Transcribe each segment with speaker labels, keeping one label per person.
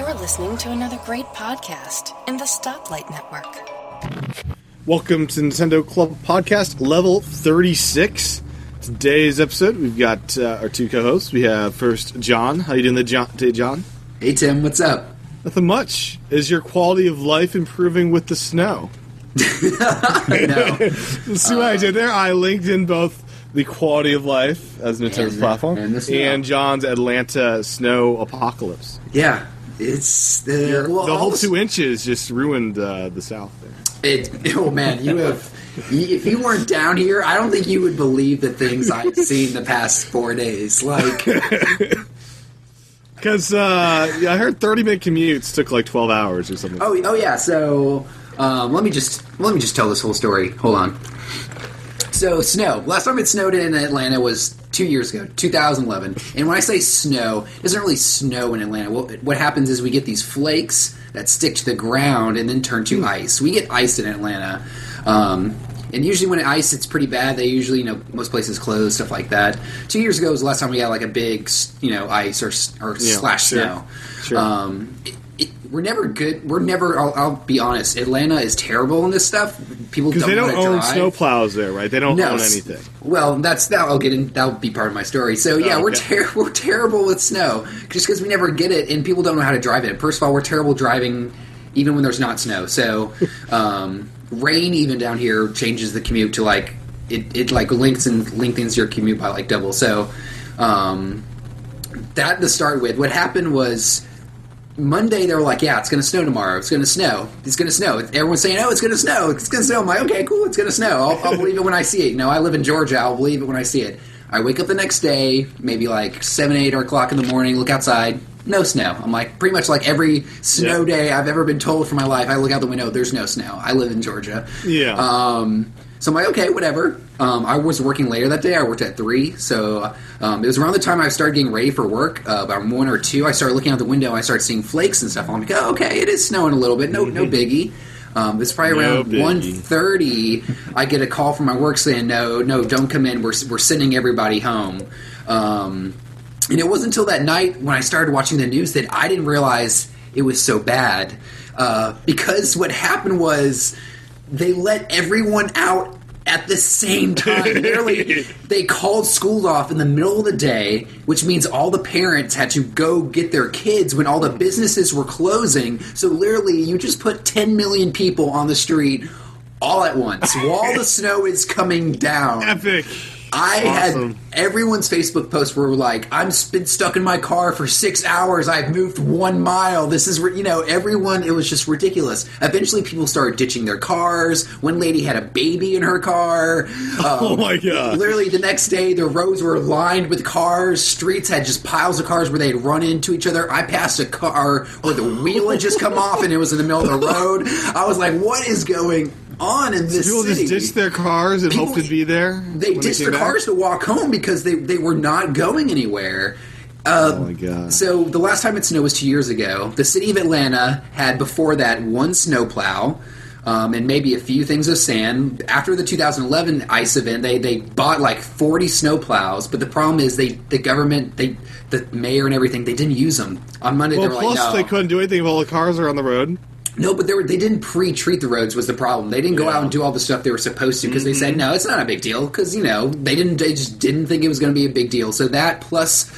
Speaker 1: You're listening to another great podcast in the Stoplight Network.
Speaker 2: Welcome to Nintendo Club Podcast level 36. Today's episode, we've got uh, our two co-hosts. We have first John. How you doing today, John?
Speaker 3: Hey Tim, what's up?
Speaker 2: Nothing much. Is your quality of life improving with the snow?
Speaker 3: no.
Speaker 2: See what I did there? I linked in both the quality of life as Nintendo's
Speaker 3: And-
Speaker 2: platform
Speaker 3: and
Speaker 2: and John's Atlanta snow apocalypse.
Speaker 3: Yeah, it's the well,
Speaker 2: the whole two inches just ruined uh, the South there.
Speaker 3: It, oh man, you have. If you weren't down here, I don't think you would believe the things I've seen the past four days. Like,
Speaker 2: Because uh, yeah, I heard 30 minute commutes took like 12 hours or something.
Speaker 3: oh, oh yeah. So um, let me just let me just tell this whole story. Hold on. So snow. Last time it snowed in Atlanta was two years ago, 2011. And when I say snow, it doesn't really snow in Atlanta. What, what happens is we get these flakes that stick to the ground and then turn to ice. We get ice in Atlanta. Um, and usually when it ice, it's pretty bad. They usually, you know, most places close, stuff like that. Two years ago was the last time we got like a big, you know, ice or, or
Speaker 2: Yeah,
Speaker 3: slash
Speaker 2: sure.
Speaker 3: snow.
Speaker 2: Sure.
Speaker 3: Um, we're never good. We're never. I'll, I'll be honest. Atlanta is terrible in this stuff. People
Speaker 2: Because
Speaker 3: don't
Speaker 2: they don't
Speaker 3: know how to
Speaker 2: own
Speaker 3: drive.
Speaker 2: snow plows there, right? They don't
Speaker 3: No,
Speaker 2: own anything.
Speaker 3: Well, that's that. I'll get in. That'll be part of my story. So yeah,
Speaker 2: Oh,
Speaker 3: we're
Speaker 2: okay.
Speaker 3: ter- we're terrible with snow just because we never get it, and people don't know how to drive it. First of all, we're terrible driving even when there's not snow. So um, rain, even down here, changes the commute to like it. It like links and lengthens your commute by like double. So um, that to start with. What happened was. Monday they were like, "Yeah, it's going to snow tomorrow. It's going to snow. It's going to snow." Everyone's saying, "Oh, it's going to snow. It's going to snow." I'm like, "Okay, cool. It's going to snow. I'll, I'll believe it when I see it." You know, I live in Georgia. I'll believe it when I see it. I wake up the next day, maybe like seven, eight o'clock in the morning. Look outside, no snow. I'm like, pretty much like every snow
Speaker 2: Yeah.
Speaker 3: day I've ever been told for my life. I look out the window, there's no snow. I live in Georgia.
Speaker 2: Yeah.
Speaker 3: Um, so I'm like, okay, whatever. Um, I was working later that day. I worked at three, so um, it was around the time I started getting ready for work. Uh, about one or two, I started looking out the window. I started seeing flakes and stuff. I'm like, oh, okay, it is snowing a little bit. No, no biggie. Um, it's probably
Speaker 2: No
Speaker 3: around
Speaker 2: biggie.
Speaker 3: one thirty. I get a call from my work saying, no, no, don't come in. We're we're sending everybody home. Um, and it wasn't until that night when I started watching the news that I didn't realize it was so bad. Uh, because what happened was they let everyone out at the same time. Literally, they called schools off in the middle of the day, which means all the parents had to go get their kids when all the businesses were closing. So literally, you just put 10 million people on the street all at once while the snow is coming down.
Speaker 2: Epic.
Speaker 3: I
Speaker 2: Awesome.
Speaker 3: had everyone's Facebook posts were like, "I'm been stuck in my car for six hours. I've moved one mile. This is ri-" you know everyone. It was just ridiculous. Eventually, people started ditching their cars. One lady had a baby in her car. Um,
Speaker 2: Oh my God.
Speaker 3: Literally, the next day, the roads were lined with cars. Streets had just piles of cars where they had run into each other. I passed a car where the wheel had just come off and it was in the middle of the road. I was like, "What is going on in this
Speaker 2: People
Speaker 3: city?"
Speaker 2: just ditch their cars and
Speaker 3: People-
Speaker 2: hope to be there.
Speaker 3: they ditched their
Speaker 2: back?
Speaker 3: cars to walk home because they, they were not going anywhere. Uh,
Speaker 2: Oh my god.
Speaker 3: so the last time it snowed was two years ago. The city of Atlanta had before that one snowplow. Um, and maybe a few things of sand. After the 2011 ice event, they, they bought like 40 snowplows. But the problem is, they the government, they the mayor and everything, they didn't use them on Monday.
Speaker 2: well,
Speaker 3: they were
Speaker 2: plus
Speaker 3: like, no,
Speaker 2: they couldn't do anything if all the cars are on the road.
Speaker 3: No, but they, were, they didn't pre-treat the roads was the problem. They didn't go
Speaker 2: Yeah.
Speaker 3: out and do all the stuff they were supposed to because they said mm-hmm. no, it's not a big deal because you know they didn't. They just didn't think it was going to be a big deal. So that plus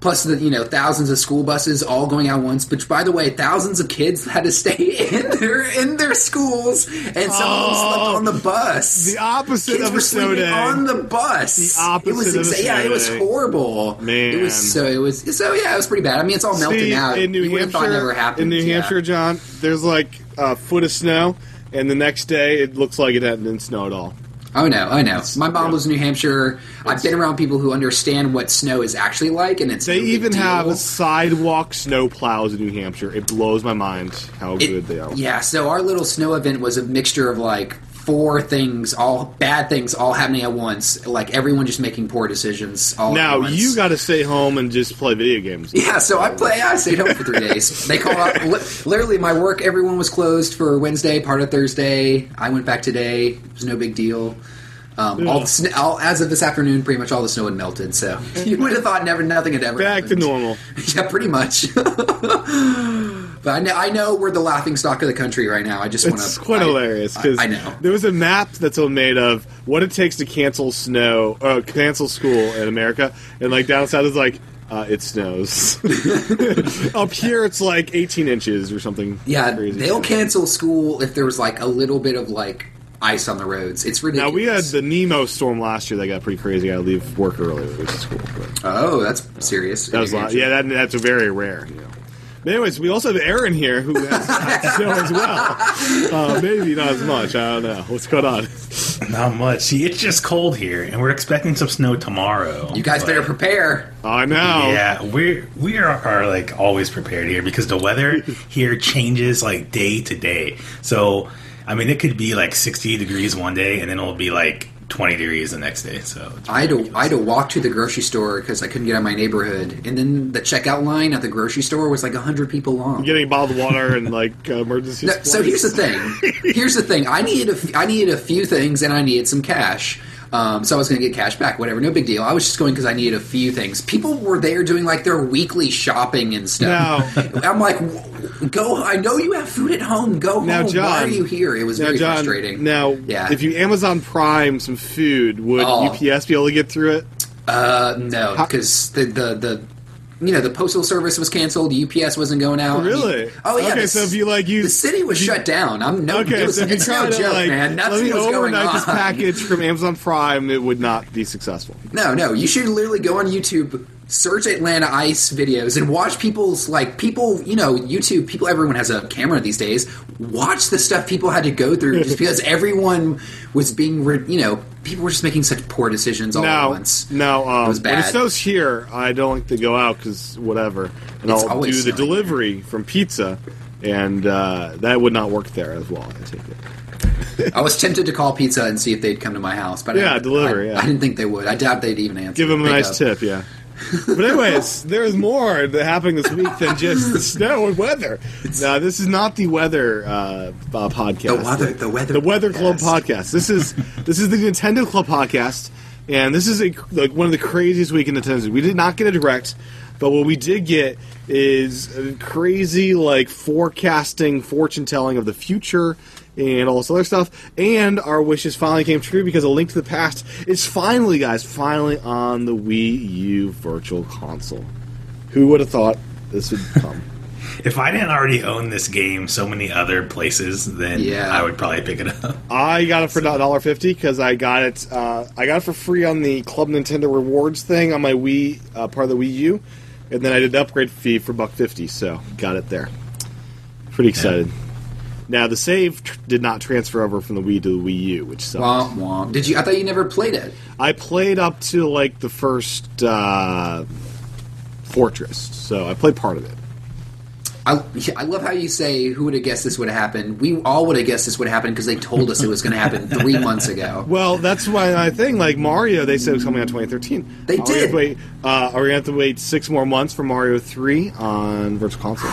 Speaker 3: plus the you know thousands of school buses all going out once. Which by the way, thousands of kids had to stay in their in their schools, and some of them slept
Speaker 2: Oh,
Speaker 3: on the bus.
Speaker 2: the opposite
Speaker 3: Kids
Speaker 2: of a
Speaker 3: were
Speaker 2: snow
Speaker 3: sleeping
Speaker 2: day.
Speaker 3: on the bus.
Speaker 2: The opposite
Speaker 3: It was exa- yeah, it was horrible.
Speaker 2: Man.
Speaker 3: it was so it was so yeah, it was pretty bad. I mean, it's all melting
Speaker 2: See,
Speaker 3: out.
Speaker 2: in New
Speaker 3: you would thought it
Speaker 2: Hampshire,
Speaker 3: never happened.
Speaker 2: in New
Speaker 3: yeah.
Speaker 2: Hampshire, John, there's like a foot of snow, and the next day it looks like it hadn't snow at all.
Speaker 3: Oh no, I know. My mom lives in New Hampshire. I've been around people who understand what snow is actually like, and it's
Speaker 2: They
Speaker 3: no
Speaker 2: even have sidewalk snow plows in New Hampshire. It blows my mind how
Speaker 3: It-
Speaker 2: good they are.
Speaker 3: Yeah, so our little snow event was a mixture of like four things, all bad things, all happening at once. Like everyone just making poor decisions. All
Speaker 2: Now you got to stay home and just play video games.
Speaker 3: Yeah, so I play. I stayed home for three days. They called li- Literally, my work. Everyone was closed for Wednesday, part of Thursday. I went back today. It was no big deal. Um, all, the sn- all as of this afternoon, pretty much all the snow had melted. So you would have thought never, nothing had ever
Speaker 2: Back to normal.
Speaker 3: Yeah, pretty much. But I know, I know we're the laughing stock of the country right now. I just want to.
Speaker 2: It's quite
Speaker 3: I,
Speaker 2: hilarious because
Speaker 3: I, I know.
Speaker 2: there was a map that's all made of what it takes to cancel snow, uh, cancel school in America, and like down south is like uh, it snows. Up here, it's like 18 inches or something.
Speaker 3: Yeah,
Speaker 2: crazy.
Speaker 3: they'll cancel school if there was like a little bit of like ice on the roads. It's ridiculous.
Speaker 2: Now we had the Nemo storm last year that got pretty crazy. I had to leave work early to to school. But
Speaker 3: Oh, that's serious.
Speaker 2: that was a lot. Yeah, that, that's very rare. You know. But anyways, we also have Aaron here who has has snow as well. Uh, maybe not as much. I don't know. What's going on?
Speaker 4: Not much. See, it's just cold here, and we're expecting some snow tomorrow.
Speaker 3: You guys
Speaker 4: but-
Speaker 3: better prepare.
Speaker 2: I know.
Speaker 4: Yeah, we're we are, are like always prepared here because the weather here changes like day to day. So, I mean, it could be like sixty degrees one day, and then it'll be like twenty degrees the next day. So,
Speaker 3: I had to. I had to walk to the grocery store because I couldn't get out of my neighborhood, and then the checkout line at the grocery store was like hundred people long.
Speaker 2: Getting bottled water and like uh, emergency.
Speaker 3: No, so here's the thing. Here's the thing. I needed a f- I needed a few things, and I needed some cash. Um, so I was going to get cash back, whatever. No big deal. I was just going because I needed a few things. People were there doing like their weekly shopping and stuff. I'm like, go. I know you have food at home. Go
Speaker 2: Now,
Speaker 3: home.
Speaker 2: John-
Speaker 3: Why are you here? It was
Speaker 2: Now,
Speaker 3: very
Speaker 2: John.
Speaker 3: frustrating.
Speaker 2: Now,
Speaker 3: Yeah.
Speaker 2: if you Amazon Prime some food, would
Speaker 3: Oh.
Speaker 2: UPS be able to get through it?
Speaker 3: Uh, no, because the, the the you know the postal service was canceled. UPS wasn't going out.
Speaker 2: Really?
Speaker 3: Oh yeah.
Speaker 2: Okay,
Speaker 3: the
Speaker 2: so if you, like, use-
Speaker 3: the city was shut down. I'm no.
Speaker 2: Okay,
Speaker 3: was,
Speaker 2: so if you
Speaker 3: it's
Speaker 2: try
Speaker 3: no
Speaker 2: to
Speaker 3: joke,
Speaker 2: like
Speaker 3: man.
Speaker 2: let me
Speaker 3: was going
Speaker 2: overnight
Speaker 3: on.
Speaker 2: this package from Amazon Prime, it would not be successful.
Speaker 3: No, no. You should literally go on YouTube, search Atlanta Ice videos, and watch people's like people. You know, YouTube people. Everyone has a camera these days. Watch the stuff people had to go through just because everyone was being. Re- you know, people were just making such poor decisions all at
Speaker 2: Now,
Speaker 3: once.
Speaker 2: now um,
Speaker 3: was
Speaker 2: when it
Speaker 3: bad.
Speaker 2: snows here, I don't like to go out because whatever, and
Speaker 3: It's
Speaker 2: I'll do the delivery from pizza, and uh, that would not work there as well. I take it.
Speaker 3: I was tempted to call pizza and see if they'd come to my house, but
Speaker 2: Yeah,
Speaker 3: didn't-
Speaker 2: deliver,
Speaker 3: I,
Speaker 2: yeah.
Speaker 3: I didn't think they would. I doubt they'd even answer.
Speaker 2: Give them a nice
Speaker 3: up.
Speaker 2: tip, yeah. But anyways, there's more that happening this week than just the snow and weather. Now, this is not the weather uh, uh, podcast.
Speaker 3: The weather- the weather
Speaker 2: the weather club
Speaker 3: podcast.
Speaker 2: podcast. This is this is the Nintendo Club podcast, and this is a like one of the craziest week in Nintendo. We did not get a direct, but what we did get is a crazy like forecasting, fortune telling of the future. And all this other stuff, and our wishes finally came true because A Link to the Past is finally, guys, finally on the Wii U Virtual Console. Who would have thought this would come?
Speaker 4: If I didn't already own this game so many other places, then
Speaker 3: Yeah.
Speaker 4: I would probably pick it up.
Speaker 2: I got it for dollar fifty because I got it. Uh, I got it for free on the Club Nintendo Rewards thing on my Wii, uh, part of the Wii U, and then I did the upgrade fee for buck fifty. So got it there. Pretty excited. Now the save tr- did not transfer over from the Wii to the Wii U, which sucks.
Speaker 3: Womp womp. Did you? I thought you never played it.
Speaker 2: I played up to like the first uh, fortress, so I played part of it.
Speaker 3: I, I love how you say, "Who would have guessed this would have happened?" We all would have guessed this would happen because they told us it was going to happen three months ago.
Speaker 2: Well, that's why I think like Mario, they said it was coming out 2013.
Speaker 3: They
Speaker 2: Are
Speaker 3: did.
Speaker 2: have wait, uh, are we gonna have to wait six more months for Mario 3 on Virtual Console?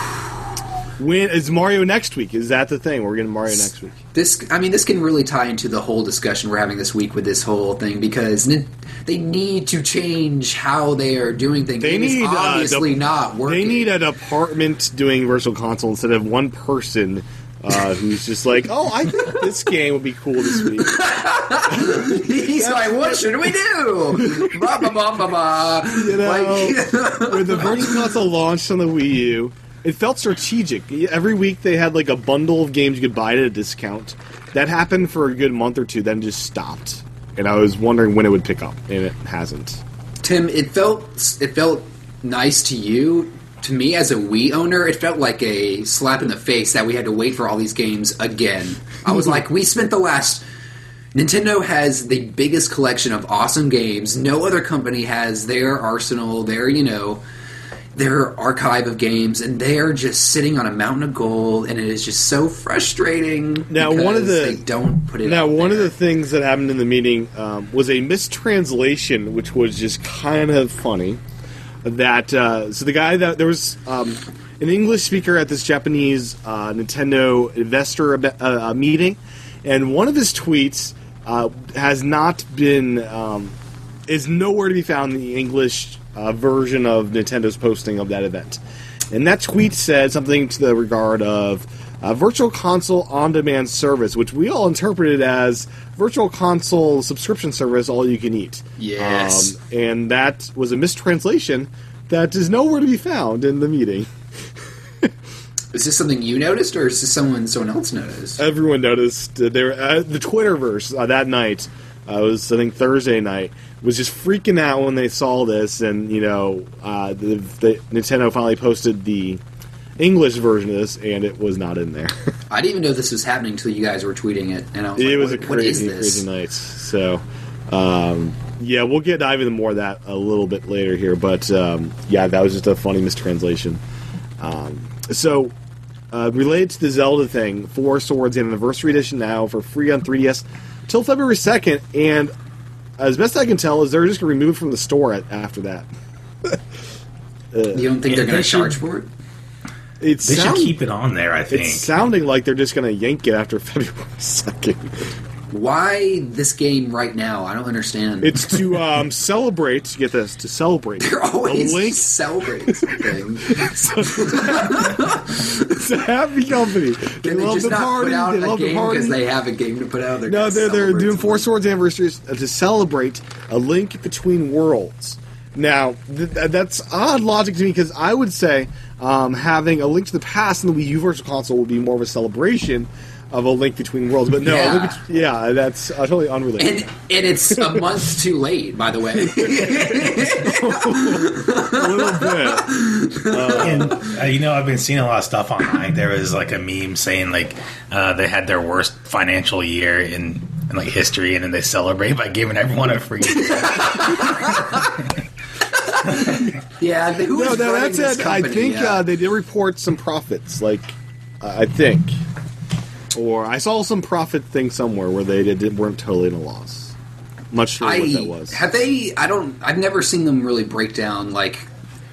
Speaker 2: When is Mario next week? Is that the thing? We're getting Mario next week.
Speaker 3: This, I mean, this can really tie into the whole discussion we're having this week with this whole thing because nin- they need to change how they are doing things.
Speaker 2: They
Speaker 3: It
Speaker 2: need uh,
Speaker 3: obviously
Speaker 2: de-
Speaker 3: not working.
Speaker 2: They need a department doing Virtual Console instead of one person uh, who's just like, oh, I think this game would be cool this week.
Speaker 3: He's like, "What should we do?" ba ba ba ba ba.
Speaker 2: You know,
Speaker 3: Like,
Speaker 2: when the Virtual Console launched on the Wii U, it felt strategic. Every week they had like a bundle of games you could buy at a discount. That happened for a good month or two, then just stopped. And I was wondering when it would pick up, and it hasn't.
Speaker 3: Tim, it felt it felt nice to you. To me, as a Wii owner, it felt like a slap in the face that we had to wait for all these games again. I was like, we spent the last. Nintendo has the biggest collection of awesome games. No other company has their arsenal, their you know, their archive of games, and they're just sitting on a mountain of gold, and it is just so frustrating.
Speaker 2: Now, one of the-
Speaker 3: they don't put it.
Speaker 2: Now, one of the things that happened in the meeting um, was a mistranslation, which was just kind of funny. That uh, so the guy that there was um, an English speaker at this Japanese uh, Nintendo investor uh, meeting, and one of his tweets uh, has not been um, is nowhere to be found in the English uh, version of Nintendo's posting of that event. and that tweet said something to the regard of uh, virtual console on-demand service, which we all interpreted as virtual console subscription service, all you can eat.
Speaker 3: Yes.
Speaker 2: Um, and that was a mistranslation that is nowhere to be found in the meeting.
Speaker 3: Is this something you noticed, or is this someone someone else noticed?
Speaker 2: Everyone noticed uh, there uh, the Twitterverse uh, that night. Uh, it was I think Thursday night was just freaking out when they saw this, and you know uh, the, the Nintendo finally posted the English version of this, and it was not in there.
Speaker 3: I didn't even know this was happening until you guys were tweeting it, and I was
Speaker 2: it
Speaker 3: like,
Speaker 2: was
Speaker 3: what,
Speaker 2: a crazy, crazy night. So, um, yeah, we'll get dive into more of that a little bit later here. But um, yeah, that was just a funny mistranslation. Um, so, uh, related to the Zelda thing, Four Swords Anniversary Edition now for free on 3DS till February 2nd, and as best I can tell, is they're just going to remove it from the store at, after that.
Speaker 3: You don't think they're going
Speaker 4: they
Speaker 3: to charge
Speaker 4: should-
Speaker 3: for it?
Speaker 2: It's
Speaker 4: They
Speaker 2: sound-
Speaker 4: should keep it on there. I think.
Speaker 2: It's sounding like they're just going to yank it after February 2nd.
Speaker 3: Why this game right now? I don't understand.
Speaker 2: It's to um, celebrate. Get this to celebrate.
Speaker 3: They're always
Speaker 2: link
Speaker 3: celebrating something.
Speaker 2: It's a happy company. They,
Speaker 3: they
Speaker 2: love the party. They love the party
Speaker 3: because they have a game to put out. They're
Speaker 2: no, they're they're doing Four. Swords anniversaries to celebrate a link between worlds. Now th- th- that's odd logic to me because I would say um, having a link to the past in the Wii U Virtual Console would be more of a celebration of a link between worlds. But no,
Speaker 3: Yeah.
Speaker 2: Link Bet- yeah, that's uh, totally unrelated.
Speaker 3: And, and it's a month too late, by the way.
Speaker 2: a little bit.
Speaker 4: and uh, you know, I've been seeing a lot of stuff online. There was like a meme saying like uh, they had their worst financial year in, in like history, and then they celebrate by giving everyone a free.
Speaker 3: yeah, who
Speaker 2: No, no, that's it. I think
Speaker 3: Yeah.
Speaker 2: uh, they did report some profits. Like, uh, I think, or I saw some profit thing somewhere where they did, weren't totally in a loss. Much sure
Speaker 3: I
Speaker 2: what that was.
Speaker 3: have they. I don't. I've never seen them really break down like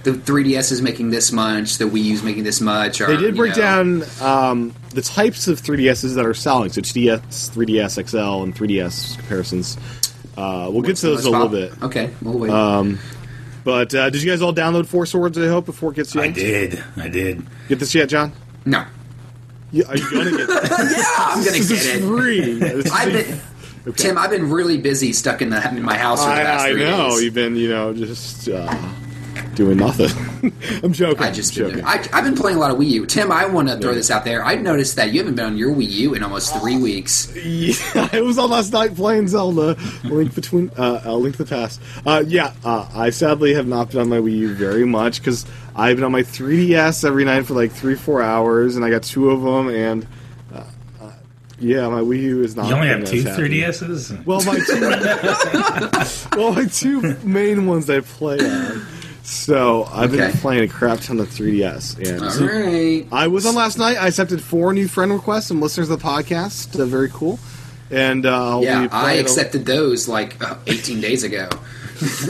Speaker 3: the 3ds is making this much, the Wii U's making this much. Or,
Speaker 2: they did
Speaker 3: you
Speaker 2: break
Speaker 3: know,
Speaker 2: down um, the types of 3DSs that are selling. So it's DS, 3DS XL, and 3DS comparisons. Uh, we'll get to those in a
Speaker 3: most
Speaker 2: little bit.
Speaker 3: Okay, we'll wait.
Speaker 2: Um, but uh, did you guys all download Four Swords? I hope before it gets
Speaker 4: I did, I did.
Speaker 2: Get this yet, John?
Speaker 3: no,
Speaker 2: You, are you gonna get? That?
Speaker 3: yeah, I'm gonna get it.
Speaker 2: free.
Speaker 3: I've been. Tim, I've been really busy stuck in, the, in my house for the past
Speaker 2: I, I
Speaker 3: three
Speaker 2: know
Speaker 3: days.
Speaker 2: you've been, you know, just uh, doing nothing. I'm joking.
Speaker 3: I just
Speaker 2: I'm joking.
Speaker 3: I, I've been playing a lot of Wii U. Tim, I want to throw this out there. I've noticed that you haven't been on your Wii U in almost three weeks.
Speaker 2: yeah, I was on last night playing Zelda. Link between, uh, uh, Link to the Past. Uh, yeah, uh, I sadly have not been on my Wii U very much because I've been on my 3DS every night for like three, four hours, and I got two of them, and uh, uh, yeah, my Wii U is not.
Speaker 4: You only have two 3DSs.
Speaker 2: Well, my two, well, my two main ones I play on. So I've
Speaker 3: Okay.
Speaker 2: been playing a crap ton of 3DS, and
Speaker 3: All right.
Speaker 2: I was on last night. I accepted four new friend requests and listeners of the podcast. Uh, very cool. And uh,
Speaker 3: Yeah, I accepted those like uh, 18 days ago.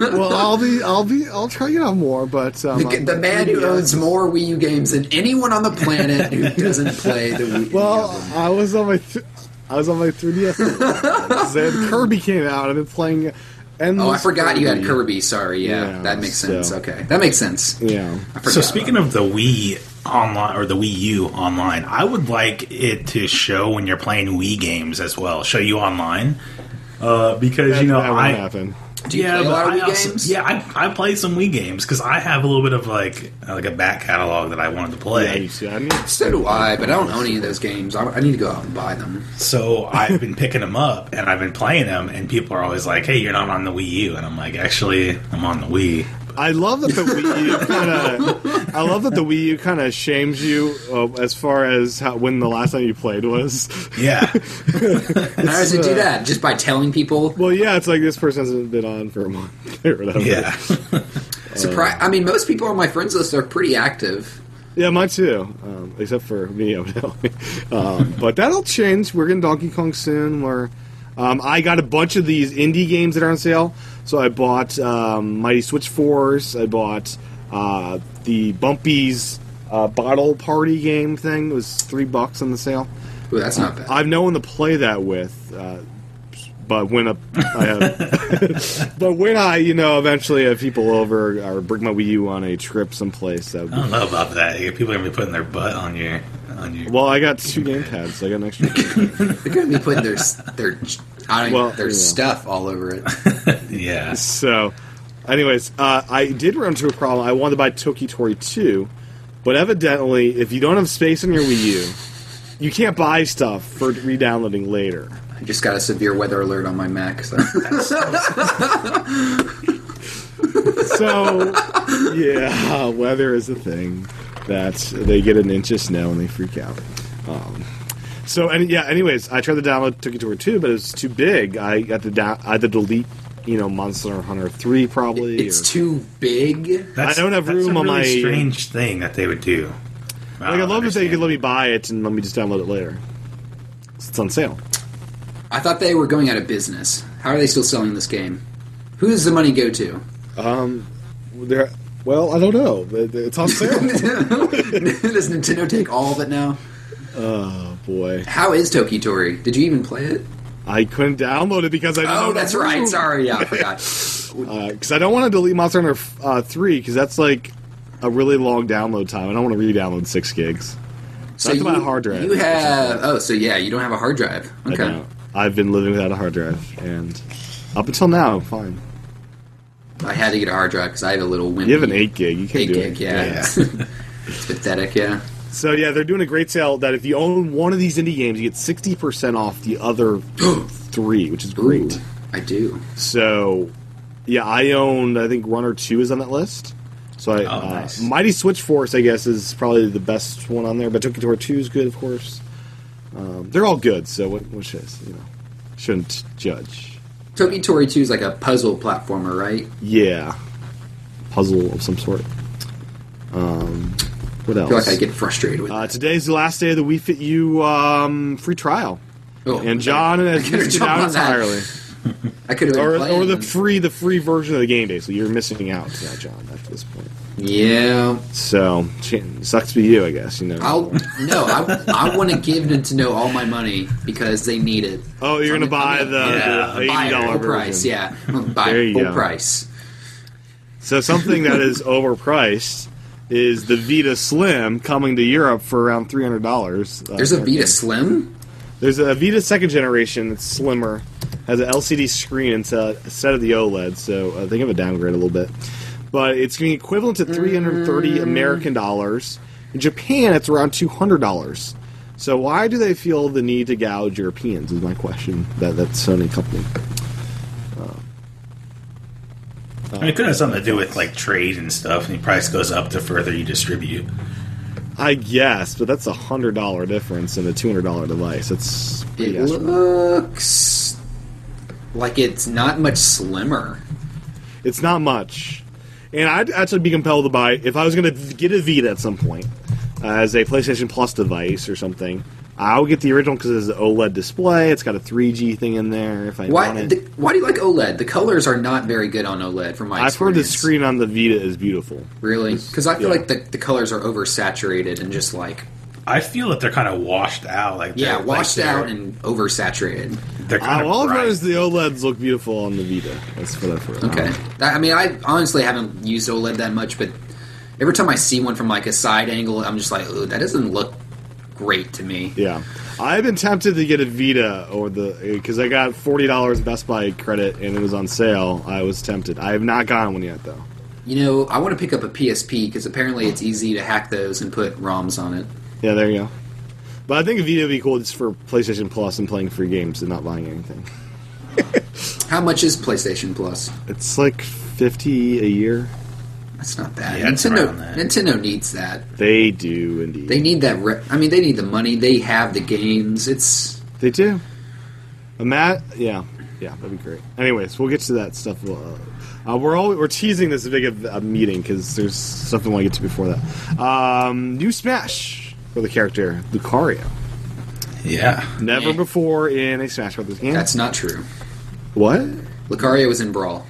Speaker 2: well, I'll be, I'll be, I'll try to get on more. But um,
Speaker 3: The, the man who owns more Wii U games than anyone on the planet who doesn't play the Wii. U. Well.
Speaker 2: I was on my, th- I was on my 3DS. then Kirby came out. I've been playing. Endless
Speaker 3: Oh, I forgot you had Kirby. Sorry, yeah,
Speaker 2: Yeah,
Speaker 3: that makes
Speaker 2: so-
Speaker 3: sense. Okay, that makes sense.
Speaker 2: Yeah.
Speaker 4: So speaking of the Wii online or the Wii U online, I would like it to show when you're playing Wii games as well. Show you online. Uh, because
Speaker 2: That,
Speaker 4: you know
Speaker 2: that won't
Speaker 4: I
Speaker 2: happen.
Speaker 3: Do you
Speaker 4: yeah,
Speaker 3: play a lot of
Speaker 4: I
Speaker 3: Wii
Speaker 4: also-
Speaker 3: games?
Speaker 4: yeah, I, I play some Wii games because I have a little bit of like uh, like a back catalog that I wanted to
Speaker 2: Yeah,
Speaker 4: play.
Speaker 2: you see, I mean,
Speaker 3: So do I, but I don't own any of those games. I, I need to go out and buy them.
Speaker 4: So I've been picking them up and I've been playing them, and people are always like, "Hey, you're not on the Wii U," and I'm like, "Actually, I'm on the Wii."
Speaker 2: I love that the Wii U kind of. I love that the Wii U kind of shames you uh, as far as how, when the last time you played was.
Speaker 4: Yeah,
Speaker 3: How does it do
Speaker 2: uh,
Speaker 3: that? Just by telling people?
Speaker 2: Well, yeah, it's like this person hasn't been on for a month or whatever.
Speaker 4: yeah.
Speaker 3: Surprise! I mean, most people on my friends list are pretty active.
Speaker 2: Yeah, mine too. Um, except for me, evidently. um, but that'll change. We're getting Donkey Kong soon. Where um, I got a bunch of these indie games that are on sale. So I bought um, Mighty Switch Force. I bought uh, the Bumpie's uh, Bottle Party game thing. It was three bucks on the sale.
Speaker 3: Ooh, that's not bad.
Speaker 2: I've no one to play that with. Uh, But when a, I have, but when I, you know, eventually have people over or bring my Wii U on a trip someplace, that
Speaker 4: I don't know about that. People are gonna be putting their butt on your on your.
Speaker 2: Well, I got two game pads. I got an extra.
Speaker 3: They're going to be putting their their I don't
Speaker 2: Well,
Speaker 3: their stuff all over it.
Speaker 4: yeah.
Speaker 2: so, anyways, uh, I did run into a problem. I wanted to buy Toki Tokitori 2, but evidently, if you don't have space on your Wii U, you can't buy stuff for re-downloading later.
Speaker 3: I just got a severe weather alert on my Mac. So.
Speaker 2: So, yeah, weather is a thing that they get an inch of snow and they freak out. Um, so, and yeah, anyways, I tried to download Toki Tori 2, but it was too big. I got to, down, I had to delete, you know, Monster Hunter 3 probably.
Speaker 3: it's
Speaker 2: or-
Speaker 3: too big.
Speaker 4: That's,
Speaker 2: I don't have
Speaker 4: that's
Speaker 2: room
Speaker 4: a
Speaker 2: on
Speaker 4: really
Speaker 2: my-
Speaker 4: strange thing that they would do.
Speaker 2: Like, I love to say if they could let me buy it and let me just download it later. It's on sale.
Speaker 3: I thought they were going out of business. How are they still selling this game? Who does the money go to?
Speaker 2: Um, there. Well, I don't know. It's on sale.
Speaker 3: does Nintendo take all of it now?
Speaker 2: oh boy,
Speaker 3: How is Toki Tori? Did you even play it?
Speaker 2: I couldn't download it because I. Didn't
Speaker 3: Oh,
Speaker 2: have
Speaker 3: that's right. Sorry, yeah, I forgot.
Speaker 2: because I don't want to delete Monster Hunter uh, three because that's like a really long download time. I don't want to re-download six gigs.
Speaker 3: So
Speaker 2: That's
Speaker 3: you,
Speaker 2: my hard drive.
Speaker 3: You have oh, so yeah, you don't have a hard drive.
Speaker 2: I
Speaker 3: Okay.
Speaker 2: don't. I've been living without a hard drive, and up until now, fine.
Speaker 3: I had to get a hard drive because I have a little wimpy.
Speaker 2: You have an eight gig. You can
Speaker 3: eight
Speaker 2: do
Speaker 3: gig,
Speaker 2: it.
Speaker 3: yeah. it's pathetic, yeah.
Speaker 2: So yeah, they're doing a great sale that if you own one of these indie games, you get sixty percent off the other three, which is great.
Speaker 3: Ooh, I do.
Speaker 2: So, yeah, I own. I think one or two is on that list. So, I,
Speaker 4: Oh,
Speaker 2: uh,
Speaker 4: nice.
Speaker 2: Mighty Switch Force, I guess, is probably the best one on there. But Toki Tori Two is good, of course. Um, they're all good. So, what, which is you know, shouldn't judge.
Speaker 3: Toki Tori 2 is like a puzzle platformer, right?
Speaker 2: Yeah, puzzle of some sort. Um, what
Speaker 3: I
Speaker 2: else?
Speaker 3: feel like I get frustrated with
Speaker 2: uh, today's the last day of the Wii Fit U um, free trial,
Speaker 3: Oh,
Speaker 2: and John
Speaker 3: I
Speaker 2: has
Speaker 3: could've
Speaker 2: missed it out entirely.
Speaker 3: I could have
Speaker 2: or, or the free the free version of the game basically you're missing out john after this point
Speaker 3: Yeah.
Speaker 2: so sucks to be you i guess you know
Speaker 3: I'll no. I, I want to give Nintendo all my money because they need it.
Speaker 2: oh you're gonna buy the,
Speaker 4: yeah,
Speaker 2: the $80
Speaker 3: it full
Speaker 2: version
Speaker 3: price. Yeah, buy
Speaker 2: There
Speaker 3: full
Speaker 2: go.
Speaker 3: price.
Speaker 2: so something that is overpriced is the vita slim coming to europe for around $300 uh,
Speaker 3: There's a Vita Slim.
Speaker 2: there's a vita second generation that's slimmer has an lcd screen instead of the oled so uh, they have a downgrade a little bit but it's going to be equivalent to 330 mm. american dollars. In japan it's around $200 so why do they feel the need to gouge europeans is my question. That that sony company.
Speaker 4: I mean, it could have something to do with like trade and stuff, and the price goes up the further you distribute.
Speaker 2: i guess but that's a hundred dollar difference in a $200 device. It's
Speaker 3: It looks like it's not much slimmer.
Speaker 2: It's not much. And I'd actually be compelled to buy if I was going to get a Vita at some point uh, as a PlayStation Plus device or something. I would get the original because it's an OLED display. It's got a 3G thing in there. If I
Speaker 3: Why?
Speaker 2: it,
Speaker 3: The, why do you like OLED? The colors are not very good on OLED, from my
Speaker 2: I've heard the screen on the Vita is beautiful.
Speaker 3: Really? Because I feel
Speaker 2: yeah.
Speaker 3: like the, the colors are oversaturated and just like
Speaker 4: I feel that they're kind of washed out. Like
Speaker 3: yeah, washed
Speaker 4: like
Speaker 3: out and oversaturated.
Speaker 4: They're kind
Speaker 2: Uh,
Speaker 4: of
Speaker 2: all I've
Speaker 4: bright.
Speaker 2: heard the OLEDs look beautiful on the Vita. That's what I've heard.
Speaker 3: Okay. That- I mean, I honestly haven't used OLED that much, but every time I see one from like a side angle, I'm just like, Ooh, that doesn't look great to me.
Speaker 2: Yeah, I've been tempted to get a Vita or the because I got forty dollars Best Buy credit and it was on sale. I was tempted. I have not gotten one yet though.
Speaker 3: You know, I want to pick up a PSP because apparently it's easy to hack those and put ROMs on it.
Speaker 2: Yeah, there you go. But I think a Vita would be cool just for PlayStation Plus and playing free games and not buying anything.
Speaker 3: How much is PlayStation Plus?
Speaker 2: It's like fifty a year.
Speaker 3: That's not bad.
Speaker 4: Yeah,
Speaker 3: Nintendo
Speaker 4: that.
Speaker 3: Nintendo needs that.
Speaker 2: They do indeed.
Speaker 3: They need that. Re- I mean, they need the money. They have the games. It's
Speaker 2: They do. A Matt, yeah, yeah, that'd be great. Anyways, we'll get to that stuff. Uh, uh, we're all we're teasing this big of a meeting because there's stuff we want to get to before that. Um, new Smash for the character Lucario.
Speaker 4: yeah.
Speaker 2: Never before in a Smash Brothers game.
Speaker 3: that's not true.
Speaker 2: what
Speaker 3: Lucario was in Brawl.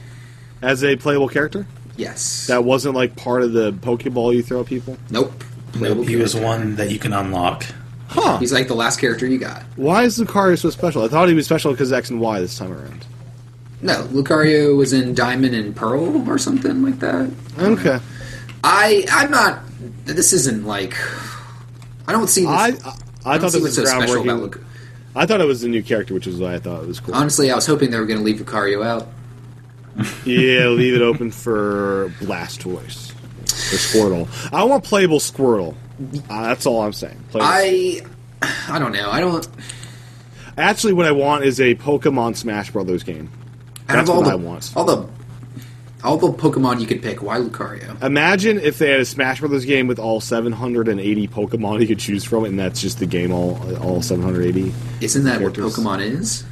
Speaker 2: as a playable character
Speaker 3: Yes.
Speaker 2: that wasn't like part of the Pokeball you throw at people.
Speaker 3: nope.
Speaker 4: Nope, he was one that you can unlock.
Speaker 2: Huh.
Speaker 3: He's like the last character you got.
Speaker 2: Why is Lucario so special? I thought he was special because X and Y this time around.
Speaker 3: No, Lucario was in Diamond and Pearl or something like that.
Speaker 2: Okay.
Speaker 3: I I'm not. This isn't like. I don't see this.
Speaker 2: I I, I thought this was
Speaker 3: so special about. Luc-
Speaker 2: I thought it was a new character, which is why I thought it was cool.
Speaker 3: Honestly, I was hoping they were going to leave Lucario out.
Speaker 2: yeah, leave it open for Blastoise or Squirtle. I want playable Squirtle. Uh, that's all I'm saying. Playable.
Speaker 3: I I don't know. I don't.
Speaker 2: Actually, what I want is a Pokemon Smash Brothers game. That's what
Speaker 3: the,
Speaker 2: I want.
Speaker 3: All the all the Pokemon you could pick. Why Lucario?
Speaker 2: Imagine if they had a Smash Brothers game with all 780 Pokemon you could choose from, and that's just the game all all 780.
Speaker 3: Isn't that what
Speaker 2: Characters.
Speaker 3: Pokemon is?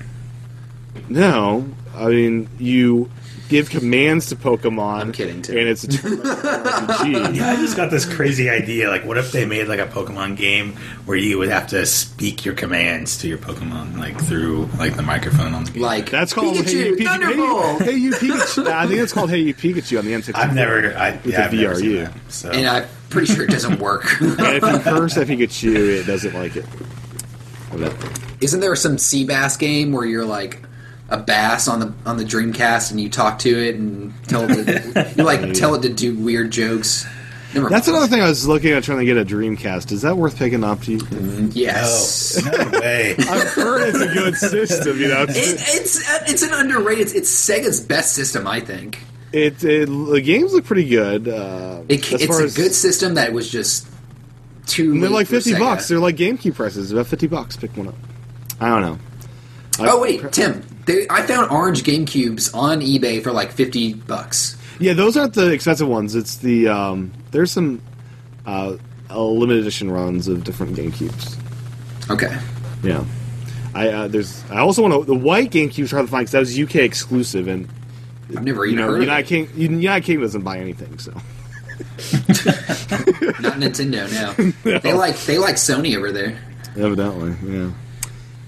Speaker 2: No, I mean you give commands to Pokemon.
Speaker 3: I'm kidding, too.
Speaker 2: And it's a RPG.
Speaker 4: Yeah, I just got this crazy idea. Like, what if they made like a Pokemon game where you would have to speak your commands to your Pokemon, like through like the microphone on the game?
Speaker 3: Like
Speaker 2: That's called
Speaker 3: Pikachu,
Speaker 2: Hey You Pikachu.
Speaker 3: Thunderbolt.
Speaker 2: Hey, hey You Pikachu. I think it's called Hey You Pikachu on the N64.
Speaker 4: I've never, I,
Speaker 2: With
Speaker 4: yeah,
Speaker 2: the
Speaker 4: I've never
Speaker 2: VRU.
Speaker 4: that, so.
Speaker 3: and I'm pretty sure it doesn't work.
Speaker 2: and if you curse at Pikachu, it doesn't like it.
Speaker 3: Isn't there some Seabass game where you're like a bass on the on the Dreamcast and you talk to it and tell it to, you like tell it to do weird jokes? Never
Speaker 2: That's
Speaker 3: mind.
Speaker 2: another thing I was looking at trying to get a Dreamcast. Is that worth picking up? Do you?
Speaker 3: Yes.
Speaker 4: oh, no way.
Speaker 2: I've heard it's a good system. You know,
Speaker 3: It, it's uh, it's an underrated. It's, it's Sega's best system, I think.
Speaker 2: it, it the games look pretty good. Uh,
Speaker 3: It, it's a
Speaker 2: as-
Speaker 3: good system that was just too.
Speaker 2: They're like fifty
Speaker 3: Sega.
Speaker 2: bucks. They're like GameCube prices. About fifty bucks. Pick one up. I don't know.
Speaker 3: Oh wait, Tim. They, I found orange GameCubes on eBay for like fifty bucks.
Speaker 2: Yeah, those aren't the expensive ones. It's the um, there's some uh, uh, limited edition runs of different GameCubes.
Speaker 3: Okay.
Speaker 2: Yeah, I uh, there's I also want to the white GameCube's hard to find because that was UK exclusive, and
Speaker 3: I've never
Speaker 2: you
Speaker 3: even
Speaker 2: know
Speaker 3: heard of
Speaker 2: United
Speaker 3: it.
Speaker 2: King United Kingdom doesn't buy anything, so
Speaker 3: Not Nintendo. No. They like they like Sony over there.
Speaker 2: evidently, yeah.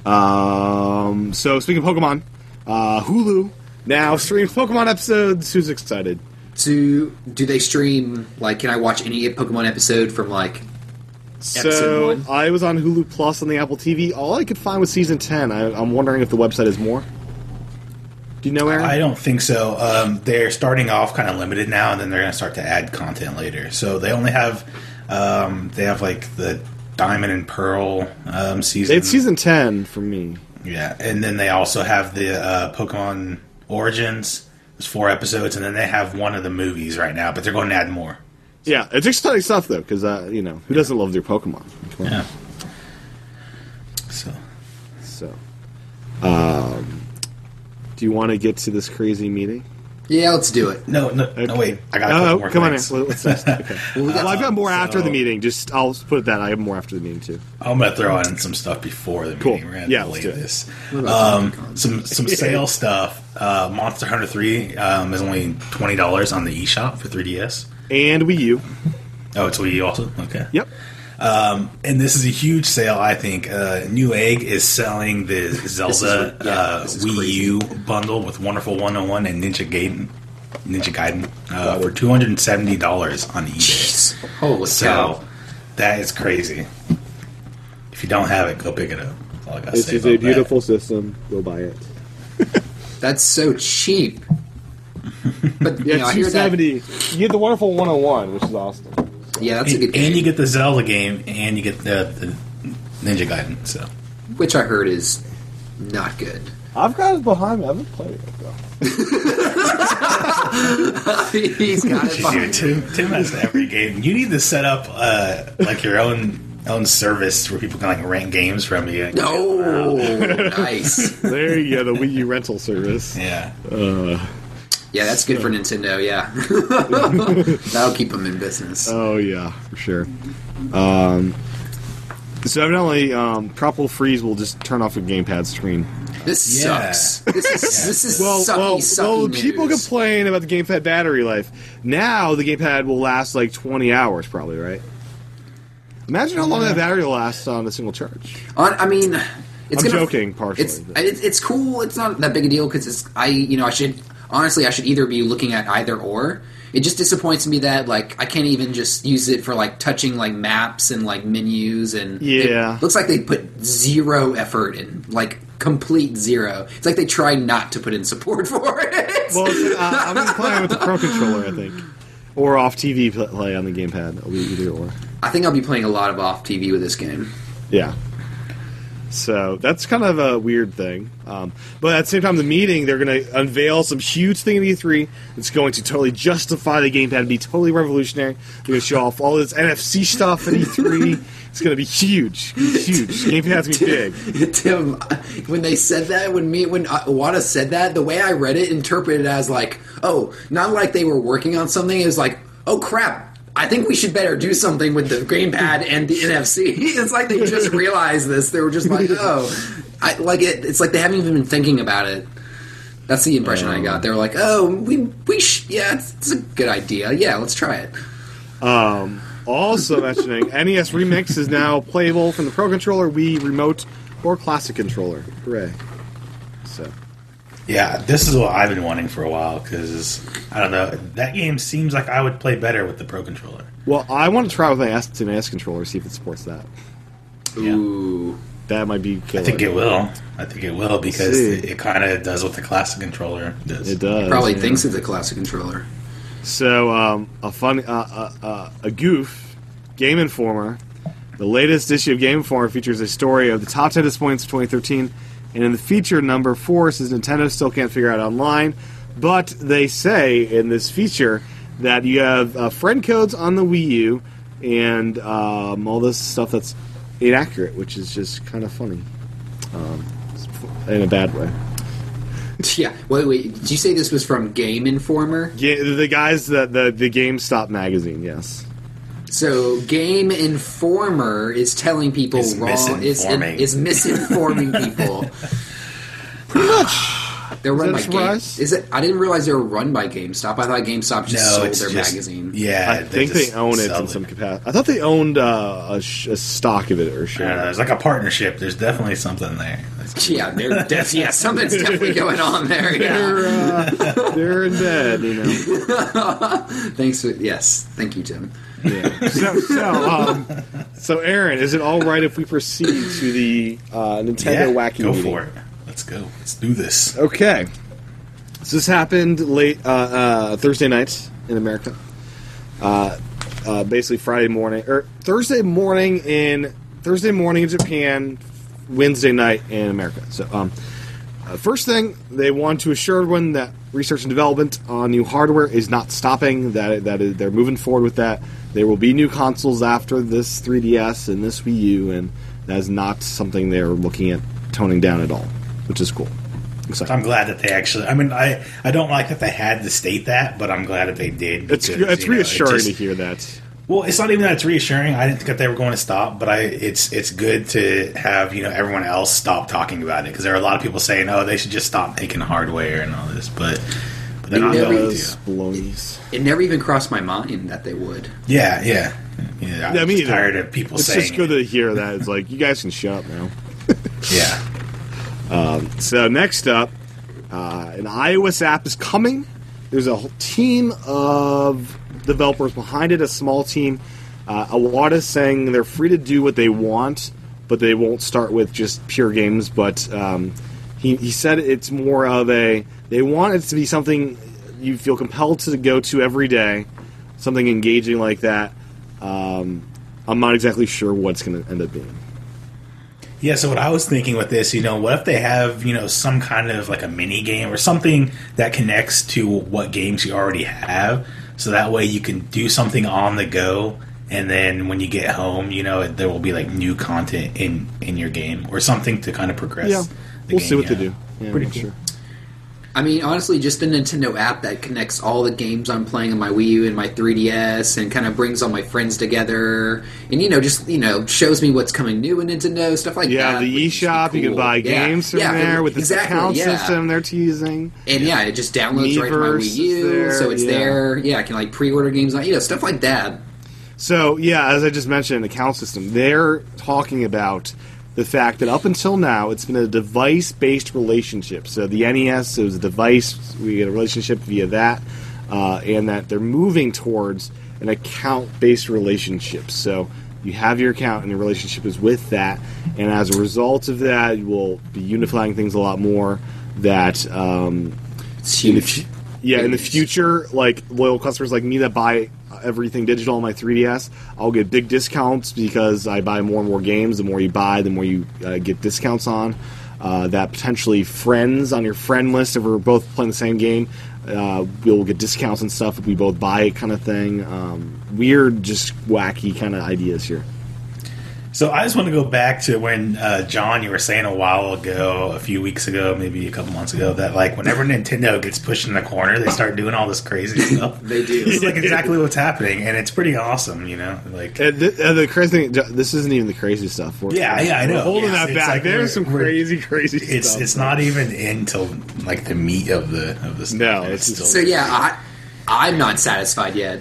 Speaker 2: Um, so speaking of Pokemon, uh, Hulu now streams Pokemon episodes. Who's excited?
Speaker 3: To do they stream like? Can I watch any Pokemon episode from like? Episode
Speaker 2: so
Speaker 3: one.
Speaker 2: I was on Hulu Plus on the Apple TV. All I could find was season ten. I, I'm wondering if the website is more. Do you know, Aaron?
Speaker 4: I don't think so. Um, they're starting off kind of limited now, and then they're going to start to add content later. So they only have, um, they have like the Diamond and Pearl um, season.
Speaker 2: It's season ten for me.
Speaker 4: Yeah, and then they also have the uh, Pokemon Origins. There's four episodes, and then they have one of the movies right now, but they're going to add more.
Speaker 2: Yeah, it's exciting stuff though, because uh, you know who doesn't love their Pokemon?
Speaker 4: Yeah. So
Speaker 2: So, um, do you want to get to this crazy meeting?
Speaker 3: Yeah, let's do it.
Speaker 4: no, no, no. Wait, I got.
Speaker 2: Oh,
Speaker 4: more
Speaker 2: come on in. Let's, let's, okay.
Speaker 3: Well, we got-
Speaker 2: well, I've got more
Speaker 4: so-
Speaker 2: after the meeting. Just I'll put it that I have more after the meeting too.
Speaker 4: I'm gonna throw in some stuff before the
Speaker 2: Cool.
Speaker 4: meeting. We're gonna
Speaker 2: Yeah,
Speaker 4: delay
Speaker 2: let's do
Speaker 4: this.
Speaker 3: What
Speaker 4: Um, some some sale stuff. Uh, Monster Hunter Three um, is only twenty dollars on the eShop for 3DS.
Speaker 2: And Wii U.
Speaker 4: Oh, it's Wii U also. Okay.
Speaker 2: Yep.
Speaker 4: Um, and this is a huge sale. I think uh, Newegg is selling the Zelda
Speaker 3: yeah,
Speaker 4: uh, Wii
Speaker 3: crazy.
Speaker 4: U bundle with Wonderful 101 and Ninja Gaiden. Ninja Gaiden uh, for two hundred and seventy dollars on eBay.
Speaker 3: Holy
Speaker 4: So
Speaker 3: cow!
Speaker 4: that is crazy. If you don't have it, go pick it up. This is I gotta
Speaker 2: It's
Speaker 4: say
Speaker 2: just
Speaker 4: about
Speaker 2: a
Speaker 4: that.
Speaker 2: beautiful system. Go buy it.
Speaker 3: That's so cheap. But you
Speaker 2: Yeah,
Speaker 3: know, I hear that.
Speaker 2: You get the wonderful one hundred one, which is awesome.
Speaker 3: Yeah, that's a
Speaker 4: And,
Speaker 3: good game.
Speaker 4: and you get the Zelda game, and you get the, the Ninja Gaiden. So
Speaker 3: which I heard is not good.
Speaker 2: I've got it behind me. I haven't played it though.
Speaker 3: He's got it
Speaker 4: Dude,
Speaker 3: behind.
Speaker 4: Tim, Tim has every game. You need to set up uh, like your own own service where people can like rent games from you.
Speaker 3: Oh, nice.
Speaker 2: There you go, the Wii U rental service.
Speaker 4: Yeah.
Speaker 3: Yeah, that's good for Nintendo. Yeah, that'll keep them in business.
Speaker 2: Oh yeah, for sure. Um, so evidently, um, Tropical Freeze will just turn off the gamepad screen.
Speaker 3: This
Speaker 4: Yeah.
Speaker 3: sucks. This is this is
Speaker 2: Well,
Speaker 3: sucky,
Speaker 2: well,
Speaker 3: sucky
Speaker 2: well.
Speaker 3: news.
Speaker 2: People complain about the gamepad battery life. Now the gamepad will last like twenty hours, probably. Right? Imagine how long that battery will last on a single charge.
Speaker 3: On, I mean, it's
Speaker 2: I'm
Speaker 3: gonna,
Speaker 2: joking, partially,
Speaker 3: It's it's cool. It's not that big a deal because it's I you know I should honestly I should either be looking at either or it just disappoints me that like I can't even just use it for like touching like maps and like menus and
Speaker 2: Yeah.
Speaker 3: it looks like they put zero effort in like complete zero. It's like they try not to put in support for it.
Speaker 2: Well, uh, I'm gonna play with the Pro Controller, I think, or off TV play on the gamepad. It'll be either or.
Speaker 3: I think I'll be playing a lot of off TV with this game.
Speaker 2: Yeah. So that's kind of a weird thing. Um, but at the same time, the meeting, they're going to unveil some huge thing at E3 that's going to totally justify the gamepad and be totally revolutionary. They're going to show off all this NFC stuff at E3. it's going to be huge. Huge. Gamepad's going to be big.
Speaker 3: Tim, when they said that, when me, when uh, Iwata said that, the way I read it, interpreted as like, oh, not like they were working on something. It was like, oh crap, I think we should better do something with the gamepad and the NFC. It's like they just realized this. They were just like, oh, I like it. It's like they haven't even been thinking about it. That's the impression I got. They were like, oh, we we sh- yeah, it's, it's a good idea. Yeah, let's try it.
Speaker 2: Um, also mentioning NES Remix is now playable from the Pro Controller, Wii Remote, or Classic Controller. Hooray. So.
Speaker 4: Yeah, this is what I've been wanting for a while because I don't know that game seems like I would play better with the Pro controller.
Speaker 2: Well, I want to try with my SNES controller, see if it supports that.
Speaker 4: Yeah.
Speaker 3: Ooh,
Speaker 2: That might be
Speaker 4: I think it will. I think it will because it, it kind of does what the classic controller does.
Speaker 2: It does.
Speaker 3: probably
Speaker 2: yeah.
Speaker 3: thinks it's a classic controller.
Speaker 2: So, um, a fun, uh, uh, uh, a goof, Game Informer. The latest issue of Game Informer features a story of the top 10 disappointments of 2013, and in the feature number four says Nintendo still can't figure out online, but they say in this feature that you have uh, friend codes on the Wii U and um, all this stuff that's inaccurate, which is just kind of funny, um, in a bad way.
Speaker 3: Yeah. Wait, wait. Did you say this was from Game Informer?
Speaker 2: Yeah, the guys that the the GameStop magazine, yes.
Speaker 3: So Game Informer is telling people
Speaker 4: Is
Speaker 3: wrong is
Speaker 4: misinforming.
Speaker 3: is misinforming people.
Speaker 2: Pretty much.
Speaker 3: They're run
Speaker 2: that
Speaker 3: by Game. Is it? I didn't realize they were run by GameStop. I thought GameStop just
Speaker 4: No,
Speaker 3: sold their
Speaker 4: just
Speaker 3: magazine.
Speaker 4: Yeah,
Speaker 2: I think they own it
Speaker 4: sell
Speaker 2: in some capacity. I thought they owned uh, a, sh- a stock of it or
Speaker 4: I don't know,
Speaker 2: share.
Speaker 4: there's like a partnership. There's definitely something there.
Speaker 3: Yeah, they're def- yeah, something's definitely going on there. Yeah.
Speaker 2: They're, uh, they're in bed, you know.
Speaker 3: Thanks. For, yes, thank you, Tim.
Speaker 2: Yeah. So, so, um, so, Aaron, is it all right if we proceed to the uh, Nintendo
Speaker 4: yeah,
Speaker 2: Wacky
Speaker 4: go
Speaker 2: meeting?
Speaker 4: for it. Let's go. Let's do this.
Speaker 2: Okay. So this happened late uh, uh, Thursday night in America. Uh, uh, basically Friday morning or Thursday morning in Thursday morning in Japan, Wednesday night in America. So, um, uh, first thing they want to assure everyone that research and development on new hardware is not stopping. That that is, they're moving forward with that. There will be new consoles after this 3DS and this Wii U, and that is not something they're looking at toning down at all, which is cool. Exciting.
Speaker 4: I'm glad that they actually. I mean, I I don't like that they had to state that, but I'm glad that they did.
Speaker 2: It's
Speaker 4: because,
Speaker 2: it's
Speaker 4: you know, it
Speaker 2: reassuring
Speaker 4: just-
Speaker 2: to hear that.
Speaker 4: Well, it's not even that it's reassuring. I didn't think that they were going to stop, but I it's it's good to have you know everyone else stop talking about it because there are a lot of people saying, "Oh, they should just stop making hardware and all this," but but they're not
Speaker 3: Yeah,
Speaker 4: going
Speaker 2: Those
Speaker 4: to.
Speaker 2: balonies.
Speaker 3: It never even crossed my mind that they would.
Speaker 4: Yeah, yeah, yeah. I'm
Speaker 2: Yeah, me
Speaker 4: just tired of people
Speaker 2: It's
Speaker 4: saying.
Speaker 2: just good
Speaker 4: it.
Speaker 2: to hear that. It's like you guys can shut up now.
Speaker 4: yeah,
Speaker 2: So next up, uh, an iOS app is coming. There's a whole team of developers behind it, a small team. Uh, Iwata saying they're free to do what they want, but they won't start with just pure games. But um, he, he said it's more of a they want it to be something you feel compelled to go to every day, something engaging like that. Um, I'm not exactly sure what's going to end up being.
Speaker 4: yeah. So what I was thinking with this, you know, what if they have you know some kind of like a mini game or something that connects to what games you already have, so that way you can do something on the go. And then when you get home, you know there will be like new content in in your game or something to kind of progress.
Speaker 2: Yeah,
Speaker 4: the
Speaker 2: we'll
Speaker 4: game,
Speaker 2: see what
Speaker 4: yeah.
Speaker 2: they do. Yeah,
Speaker 4: Pretty
Speaker 2: I'm
Speaker 4: cool.
Speaker 2: sure.
Speaker 3: I mean, honestly, just a Nintendo app that connects all the games I'm playing on my Wii U and my 3DS, and kind of brings all my friends together, and you know, just you know, shows me what's coming new in Nintendo, stuff like
Speaker 2: Yeah,
Speaker 3: that. Yeah, the
Speaker 2: eShop, you can
Speaker 3: cool.
Speaker 2: buy
Speaker 3: Yeah.
Speaker 2: games from
Speaker 3: Yeah,
Speaker 2: there with the
Speaker 3: exactly,
Speaker 2: account system they're teasing.
Speaker 3: And yeah, it just downloads right to my
Speaker 2: Miiverse
Speaker 3: Wii U,
Speaker 2: there,
Speaker 3: so it's there. Yeah, I can like pre-order games, on you know, stuff like that.
Speaker 2: So, yeah, as I just mentioned, the account system, they're talking about the fact that up until now, it's been a device based relationship. So, the NES, it was a device, we get a relationship via that. uh, and that they're moving towards an account-based relationship. So you have your account, and your relationship is with that, and as a result of that, you will be unifying things a lot more. That um, in the yeah, in the future, like loyal customers like me that buy everything digital on my 3DS, I'll get big discounts because I buy more and more games. The more you buy, the more you uh, get discounts on. Uh, that potentially friends on your friend list, if we're both playing the same game, uh, we'll get discounts and stuff if we both buy it, kind of thing. Um, weird, just wacky kind of ideas here.
Speaker 4: So I just want to go back to when uh, John, you were saying a while ago, a few weeks ago, maybe a couple months ago, that like whenever Nintendo gets pushed in the corner, they start doing all this crazy stuff.
Speaker 3: They do.
Speaker 4: It's like exactly what's happening, and it's pretty awesome, you know. Like,
Speaker 2: And th- and the crazy thing, this isn't even the crazy stuff. We're,
Speaker 4: Yeah, yeah, I know.
Speaker 2: We're holding
Speaker 4: Yes,
Speaker 2: that
Speaker 4: it's
Speaker 2: back.
Speaker 4: like
Speaker 2: There's
Speaker 4: we're-
Speaker 2: some
Speaker 4: we're-
Speaker 2: crazy, crazy
Speaker 4: it's
Speaker 2: stuff.
Speaker 4: it's not even into like the meat of the of the stuff.
Speaker 2: No,
Speaker 4: and
Speaker 2: it's just-
Speaker 3: So yeah, I, I'm not satisfied yet.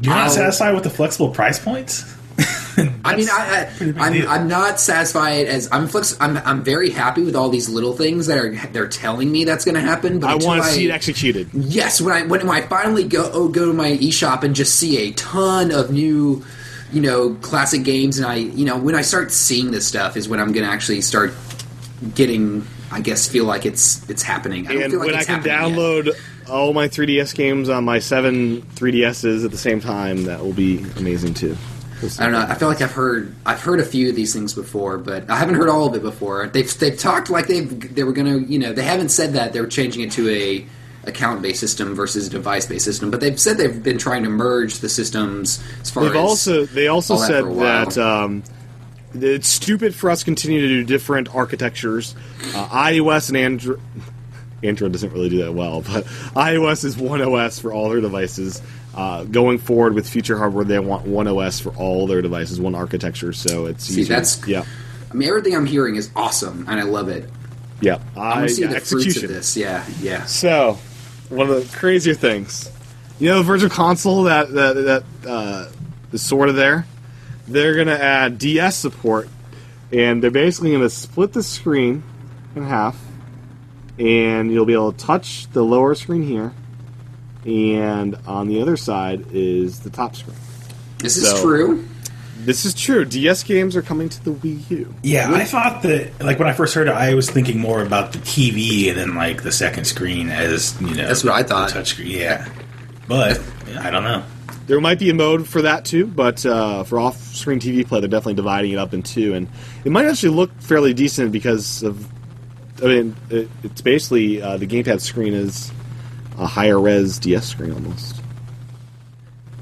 Speaker 4: You're not
Speaker 3: I'll-
Speaker 4: satisfied with the flexible price points?
Speaker 3: I mean, I,
Speaker 4: pretty big
Speaker 3: I, I'm. I'm not satisfied as I'm flex. I'm, I'm very happy with all these little things that are they're telling me that's going to happen. But
Speaker 2: I want to see it executed.
Speaker 3: Yes, when I when I finally go oh, go to my eShop and just see a ton of new, you know, classic games, and I you know when I start seeing this stuff is when I'm going to actually start getting. I guess feel like it's it's happening. I don't
Speaker 2: And
Speaker 3: feel like
Speaker 2: when I can
Speaker 3: happening yet.
Speaker 2: download all my 3DS games on my seven 3DSs at the same time, that will be amazing too.
Speaker 3: I don't know. I feel like I've heard I've heard a few of these things before, but I haven't heard all of it before. They've they've talked like they they were gonna you know they haven't said that they were changing it to a account based system versus a device based system, but they've said they've been trying to merge the systems as far
Speaker 2: They've
Speaker 3: as
Speaker 2: also they also said
Speaker 3: for a while.
Speaker 2: that um, it's stupid for us to continue to do different architectures. Uh, iOS and Android. Android doesn't really do that well, but iOS is one OS for all their devices. Uh, going forward with future hardware, they want one OS for all their devices, one architecture. So it's
Speaker 3: See,
Speaker 2: easier.
Speaker 3: that's-
Speaker 2: yeah,
Speaker 3: I mean everything I'm hearing is awesome and I love it.
Speaker 2: yeah.
Speaker 3: I
Speaker 2: I,
Speaker 3: want to see
Speaker 2: yeah,
Speaker 3: the
Speaker 2: execution.
Speaker 3: fruits of this. Yeah, yeah.
Speaker 2: So, one of the crazier things, you know, the Virtual Console that that, that uh, is sort of there. They're gonna add DS support, and they're basically gonna split the screen in half, and you'll be able to touch the lower screen here, and on the other side is the top screen.
Speaker 3: This is true.
Speaker 2: This is true. DS games are coming to the Wii U.
Speaker 4: Yeah, I thought that like when I first heard it, I was thinking more about the TV and then like the second screen as you know.
Speaker 3: That's what I thought.
Speaker 4: the Touchscreen, yeah. But I don't know.
Speaker 2: There might be a mode for that too, but uh, for off-screen TV play, they're definitely dividing it up in two, and it might actually look fairly decent because of. I mean, it, it's basically uh, the gamepad screen is a higher res DS screen almost.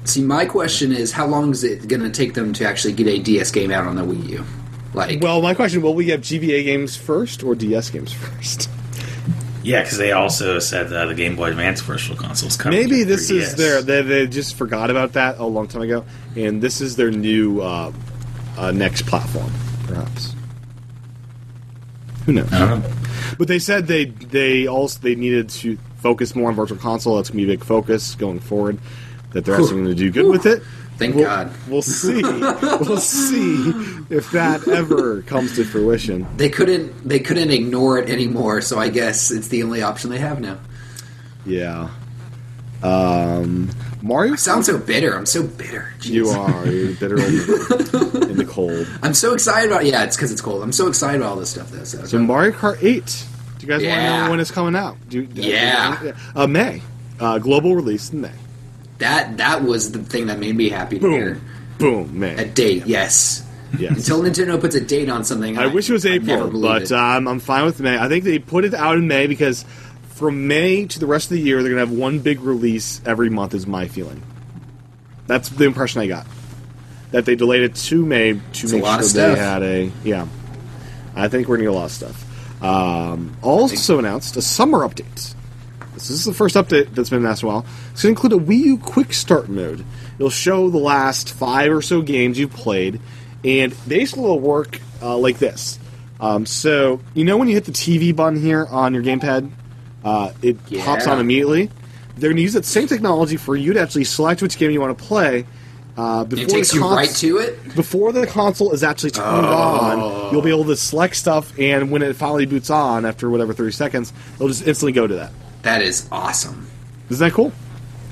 Speaker 3: See, my question is, how long is it going to take them to actually get a DS game out on the Wii U? Like,
Speaker 2: Well, my question: Will we get GBA games first or DS games first?
Speaker 4: Yeah, because they also said uh, the Game Boy Advance virtual consoles coming.
Speaker 2: Maybe this is
Speaker 4: 3DS.
Speaker 2: their. They, they just forgot about that a long time ago, and this is their new uh, uh, next platform, perhaps. Who knows?
Speaker 4: I don't know.
Speaker 2: But they said they they also they needed to focus more on virtual console. That's gonna be a big focus going forward. That they're actually going to do good with it.
Speaker 3: Thank
Speaker 2: we'll,
Speaker 3: God.
Speaker 2: We'll see. we'll see if that ever comes to fruition.
Speaker 3: they couldn't they couldn't ignore it anymore, so I guess it's the only option they have now.
Speaker 2: Yeah. Um, Mario.
Speaker 3: I sound so bitter. I'm so bitter. Jeez.
Speaker 2: You are. You're bitter in the cold.
Speaker 3: I'm so excited about. Yeah, it's because it's cold. I'm so excited about all this stuff though. So,
Speaker 2: So Mario Kart 8. Do you guys want to know when it's coming out? Do, do-
Speaker 3: Yeah.
Speaker 2: Uh, May. Uh, global release in May.
Speaker 3: that that was the thing that made me happy to hear.
Speaker 2: Boom. Boom. May.
Speaker 3: A date, yes.
Speaker 2: Yes.
Speaker 3: Until Nintendo puts a date on something,
Speaker 2: I wish it was April, but um, I'm fine with May. I think they put it out in May because from May to the rest of the year, they're going to have one big release every month, is my feeling. That's the impression I got. That they delayed it to May to
Speaker 3: a
Speaker 2: make sure they had a. Yeah. I think we're going to get a lot of stuff. Um, also announced a summer update. This is the first update that's been announced in a while. It's going to include a Wii U Quick Start mode. It'll show the last five or so games you've played, and basically it'll work uh, like this. Um, so you know when you hit the TV button here on your gamepad, uh, it
Speaker 3: Yeah.
Speaker 2: pops on immediately. They're going to use that same technology for you to actually select which game you want to play. Uh, before
Speaker 3: it takes
Speaker 2: the
Speaker 3: you right to it.
Speaker 2: before the console is actually turned on, you'll be able to select stuff, and when it finally boots on after whatever thirty seconds, it'll just instantly go to that.
Speaker 3: That is awesome.
Speaker 2: Isn't that cool?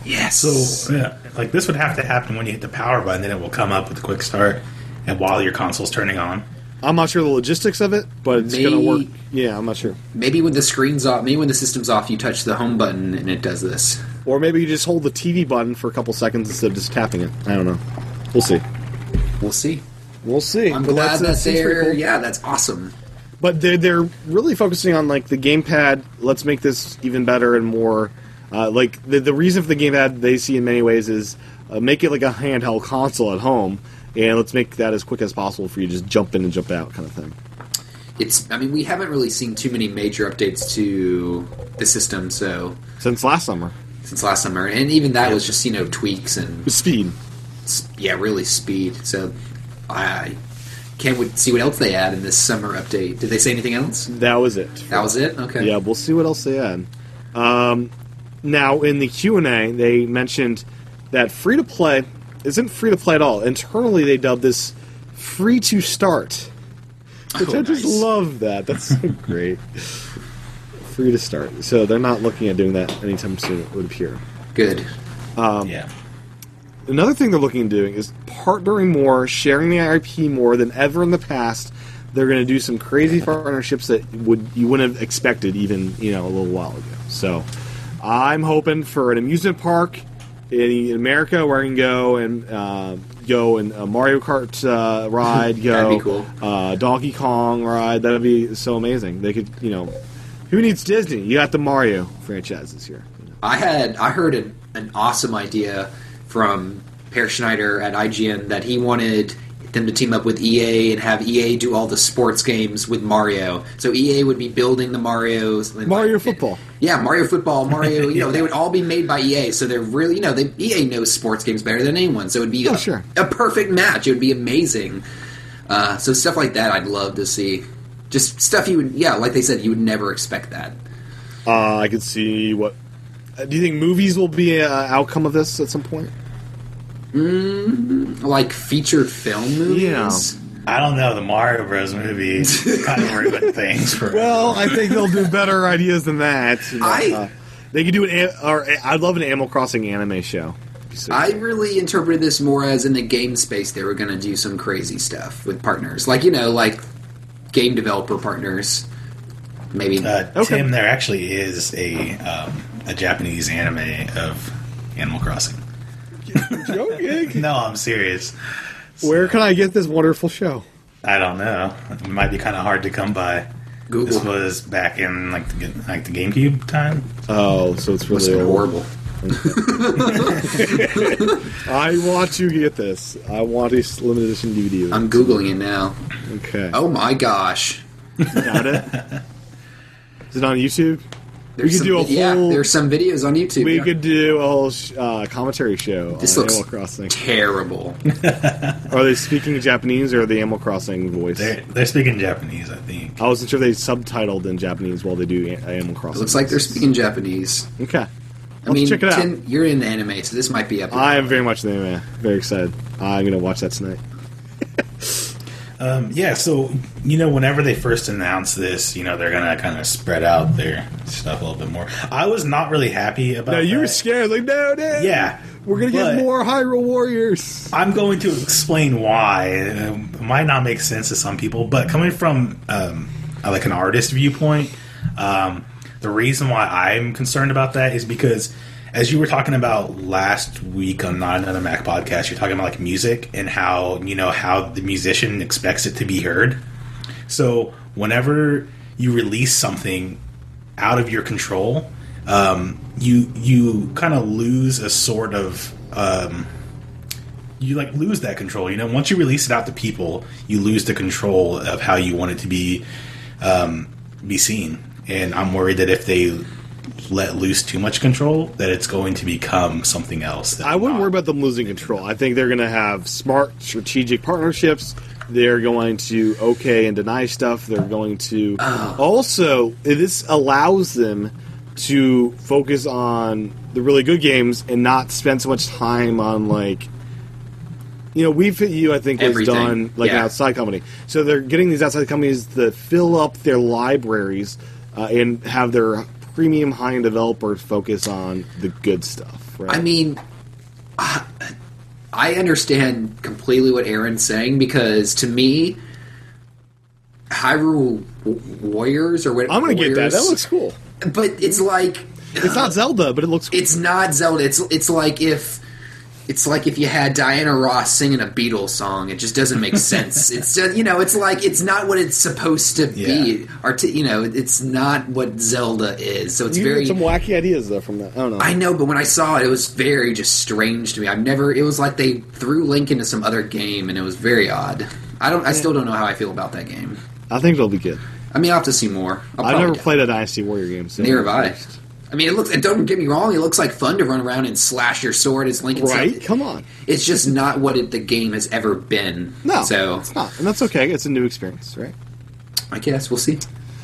Speaker 3: Yes.
Speaker 4: So, yeah, like this would have to happen when you hit the power button, then it will come up with a quick start, and while your console's turning on.
Speaker 2: I'm not sure the logistics of it, but it's going to work. Yeah, I'm not sure.
Speaker 3: maybe when the screen's off, maybe when the system's off, you touch the home button and it does this.
Speaker 2: Or maybe you just hold the TV button for a couple seconds instead of just tapping it. I don't know. We'll see.
Speaker 3: We'll see.
Speaker 2: We'll see.
Speaker 3: I'm
Speaker 2: But
Speaker 3: glad
Speaker 2: that's-
Speaker 3: that they're.
Speaker 2: cool.
Speaker 3: Yeah, that's awesome.
Speaker 2: But they're they're really focusing on like the gamepad. Let's make this even better and more. Uh, like the the reason for the gamepad they see in many ways is uh, make it like a handheld console at home, and let's make that as quick as possible for you to just jump in and jump out kind of thing.
Speaker 3: It's. I mean, we haven't really seen too many major updates to the system. So
Speaker 2: Since last summer,
Speaker 3: since last summer, and even that was just you know tweaks and
Speaker 2: speed.
Speaker 3: yeah, really speed. So I can't wait to see what else they add in this summer update. Did they say anything else?
Speaker 2: That was it.
Speaker 3: That was it. Okay.
Speaker 2: Yeah, we'll see what else they add. Um, now, in the Q and A, they mentioned that free to play isn't free to play at all. Internally, they dubbed this free to start, which
Speaker 3: Oh,
Speaker 2: I just
Speaker 3: nice.
Speaker 2: love. That that's so great. free to start. So they're not looking at doing that anytime soon. It would appear.
Speaker 3: Good.
Speaker 2: Um,
Speaker 4: yeah.
Speaker 2: Another thing they're looking at doing is partnering more, sharing the IP more than ever in the past. They're going to do some crazy partnerships that would you wouldn't have expected even you know a little while ago. So I'm hoping for an amusement park in, America where I can go and uh, go and a Mario Kart uh, ride, go
Speaker 3: That'd be cool.
Speaker 2: uh, Donkey Kong ride. That'd be so amazing. They could you know who needs Disney? You got the Mario franchise this year.
Speaker 3: I had I heard an, an awesome idea from Peer Schneider at IGN that he wanted them to team up with EA and have EA do all the sports games with Mario. So EA would be building the Mario's and
Speaker 2: Mario
Speaker 3: like-
Speaker 2: football.
Speaker 3: Yeah, Mario football, Mario. You know, they would all be made by EA, so they're really you know they EA knows sports games better than anyone. So it'd be
Speaker 2: Oh,
Speaker 3: a,
Speaker 2: sure.
Speaker 3: a perfect match. It would be amazing. Uh, so stuff like that, I'd love to see. Just stuff you would, yeah, like they said, you would never expect that.
Speaker 2: Uh, I could see what. Uh, do you think movies will be an outcome of this at some point?
Speaker 3: Like featured film movies.
Speaker 4: I don't know. The Mario Bros. movie kind of ruined things for.
Speaker 2: Well, I think they'll do better ideas than that.
Speaker 3: I-
Speaker 2: Uh, they could do an. Or I'd love an Animal Crossing anime show. So
Speaker 3: I really interpreted this more as in the game space they were going to do some crazy stuff with partners, like you know, like game developer partners. Maybe
Speaker 4: uh,
Speaker 2: Okay.
Speaker 4: Tim, there actually is a um, a Japanese anime of Animal Crossing.
Speaker 2: Okay.
Speaker 4: No, I'm serious.
Speaker 2: Where can I get this wonderful show?
Speaker 4: I don't know. It might be kind of hard to come by.
Speaker 3: Google.
Speaker 4: This was back in like the like the GameCube time.
Speaker 2: Oh, so it's really
Speaker 3: have
Speaker 2: old.
Speaker 3: horrible.
Speaker 2: I want to get this. I want a limited edition DVD.
Speaker 3: I'm googling it now.
Speaker 2: okay.
Speaker 3: Oh my gosh!
Speaker 2: got it. Is it on YouTube?
Speaker 3: There's
Speaker 2: could
Speaker 3: some,
Speaker 2: do a
Speaker 3: yeah.
Speaker 2: whole-
Speaker 3: There's some videos on YouTube.
Speaker 2: We
Speaker 3: yeah.
Speaker 2: could do a whole sh- uh, commentary show
Speaker 3: This
Speaker 2: on
Speaker 3: looks
Speaker 2: Animal Crossing.
Speaker 3: terrible.
Speaker 2: Are they speaking Japanese or the Animal Crossing voice?
Speaker 4: They're they're speaking Japanese, I think.
Speaker 2: I wasn't sure they subtitled in Japanese while they do a- Animal Crossing.
Speaker 3: It looks like they're speaking Japanese.
Speaker 2: Okay.
Speaker 3: I
Speaker 2: Let's
Speaker 3: mean,
Speaker 2: check it out.
Speaker 3: Tim, you're in the anime, so this might be up.
Speaker 2: I am very much the anime. Very excited. I'm going to watch that tonight.
Speaker 4: Um, yeah, so you know, whenever they first announced this, you know, they're gonna kind of spread out their stuff a little bit more. I was not really happy about.
Speaker 2: No, you were scared. Like, no, no.
Speaker 4: Yeah,
Speaker 2: We're
Speaker 4: but-
Speaker 2: get more Hyrule Warriors.
Speaker 4: I'm going to explain why. It might not make sense to some people, but coming from um, like an artist viewpoint, um, the reason why I'm concerned about that is because, as you were talking about last week on Not Another Mac podcast, you're talking about like music and how you know how the musician expects it to be heard. So whenever you release something out of your control, um, you you kind of lose a sort of um, you like lose that control. You know, once you release it out to people, you lose the control of how you want it to be um, be seen. And I'm worried that if they let loose too much control, that it's going to become something else.
Speaker 2: I wouldn't
Speaker 4: not-
Speaker 2: worry about them losing control. I think they're going to have smart, strategic partnerships. They're going to okay and deny stuff. They're going to also this allows them to focus on the really good games and not spend so much time on like you know we've Hit you I think
Speaker 3: Everything.
Speaker 2: done like an outside company. So they're getting these outside companies to fill up their libraries uh, and have their premium high end developers focus on the good stuff, right?
Speaker 3: I mean, uh, I understand completely what Aaron's saying because to me, Hyrule Warriors or what
Speaker 2: I'm gonna get that. That looks cool.
Speaker 3: but it's like
Speaker 2: It's not Zelda, but it looks cool.
Speaker 3: it's not Zelda. It's it's like if it's like if you had Diana Ross singing a Beatles song. It just doesn't make sense. it's just, you know, it's like it's not what it's supposed to be. Or to, you know, it's not what Zelda is. So it's
Speaker 2: you
Speaker 3: very
Speaker 2: some wacky ideas though from that. I don't know.
Speaker 3: I know, but when I saw it, it was very just strange to me. I've never. It was like they threw Link into some other game, and it was very odd. I don't. I still don't know how I feel about that game.
Speaker 2: I think it'll be good.
Speaker 3: I mean, I'll have to see more. I'll
Speaker 2: I've never played a Dynasty Warrior game, so
Speaker 3: Neither have I. I mean, it looks. and Don't get me wrong. It looks like fun to run around and slash your sword as stuff.
Speaker 2: Right? Come on.
Speaker 3: It's just not what it, the game has ever been.
Speaker 2: No,
Speaker 3: So
Speaker 2: it's not, and that's okay. It's a new experience, right?
Speaker 3: I guess we'll see.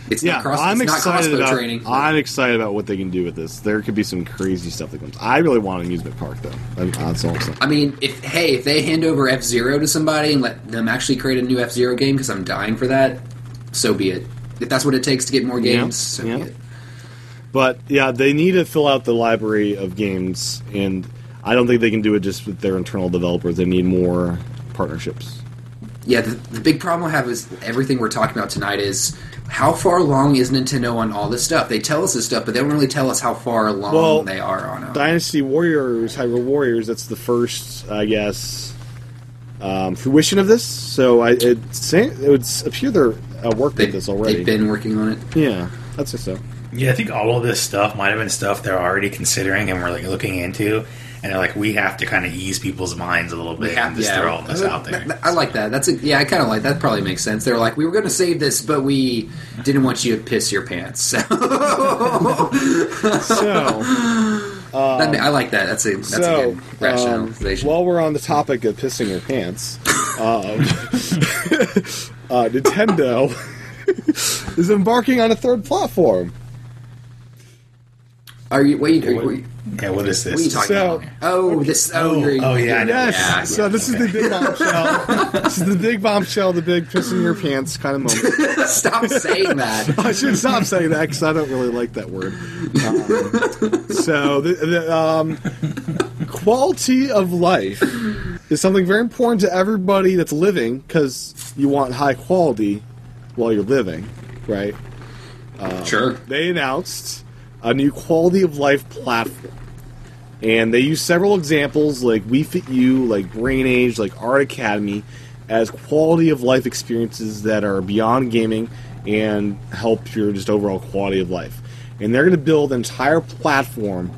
Speaker 3: It's
Speaker 2: Yeah,
Speaker 3: not cross.
Speaker 2: I'm excited
Speaker 3: crossbow
Speaker 2: about.
Speaker 3: training.
Speaker 2: I'm excited about what they can do with this. There could be some crazy stuff that comes. I really want an amusement park though. I'm- That's all I'm.
Speaker 3: I mean, if hey, if they hand over F Zero to somebody and let them actually create a new F Zero game, because I'm dying for that, so be it. If that's what it takes to get more
Speaker 2: Yeah,
Speaker 3: games, so
Speaker 2: yeah. But yeah, they need to fill out the library of games, and I don't think they can do it just with their internal developers. They need more partnerships.
Speaker 3: Yeah, the, the big problem I have is everything we're talking about tonight is how far along is Nintendo on all this stuff? They tell us this stuff, but they don't really tell us how far along
Speaker 2: Well,
Speaker 3: they are on it.
Speaker 2: Dynasty Warriors, Hyrule Warriors. That's the first, I guess, um, fruition of this. So I it, it would appear they're uh, working
Speaker 3: They,
Speaker 2: with this already.
Speaker 3: They've been working on it.
Speaker 2: yeah, that's just so.
Speaker 4: Yeah, I think all of this stuff might have been stuff they're already considering and we're like looking into, and they're like, we have to kind of ease people's minds a little bit and just throw all this out there.
Speaker 3: That- that- I like that. That's a, yeah, I kind of like that. Probably makes sense. They're like, we were going to save this, but we didn't want you to piss your pants. So
Speaker 2: So,
Speaker 3: That I like that. That's a that's a
Speaker 2: so
Speaker 3: good
Speaker 2: um,
Speaker 3: rationalization.
Speaker 2: while we're on the topic of pissing your pants, um, uh, Nintendo is embarking on a third platform.
Speaker 3: Are you wait? Are you, were you-
Speaker 4: Yeah, what is
Speaker 3: what are you
Speaker 4: this?
Speaker 3: talking
Speaker 2: So-
Speaker 3: about? Oh, this. Oh,
Speaker 4: Oh,
Speaker 3: you're,
Speaker 4: oh, yeah,
Speaker 2: Yes.
Speaker 3: Yeah,
Speaker 2: so
Speaker 3: yeah,
Speaker 2: this is the big bombshell. this is the big bombshell, the big pissing your pants kind of moment.
Speaker 3: Stop saying that.
Speaker 2: I should stop saying that because I don't really like that word. Um, so the, the um, quality of life is something very important to everybody that's living because you want high quality while you're living, right?
Speaker 3: Sure.
Speaker 2: They announced a new quality of life platform. And they use several examples like Wii Fit U, like Brain Age, like Art Academy, as quality of life experiences that are beyond gaming and help your just overall quality of life. And they're going to build an entire platform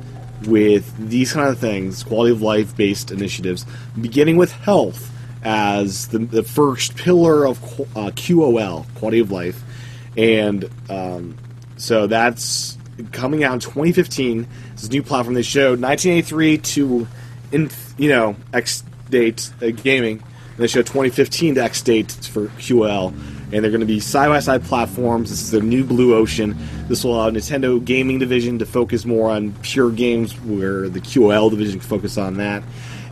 Speaker 2: with these kind of things, quality of life based initiatives, beginning with health as the, the first pillar of uh, QOL, quality of life. And um, so that's coming out in 2015. This is a new platform. They showed 1983 to, in, you know, X date uh, gaming. And they showed 2015 to X date for QL. And they're going to be side by side platforms. This is their new Blue Ocean. This will allow Nintendo Gaming Division to focus more on pure games, where the QL division can focus on that.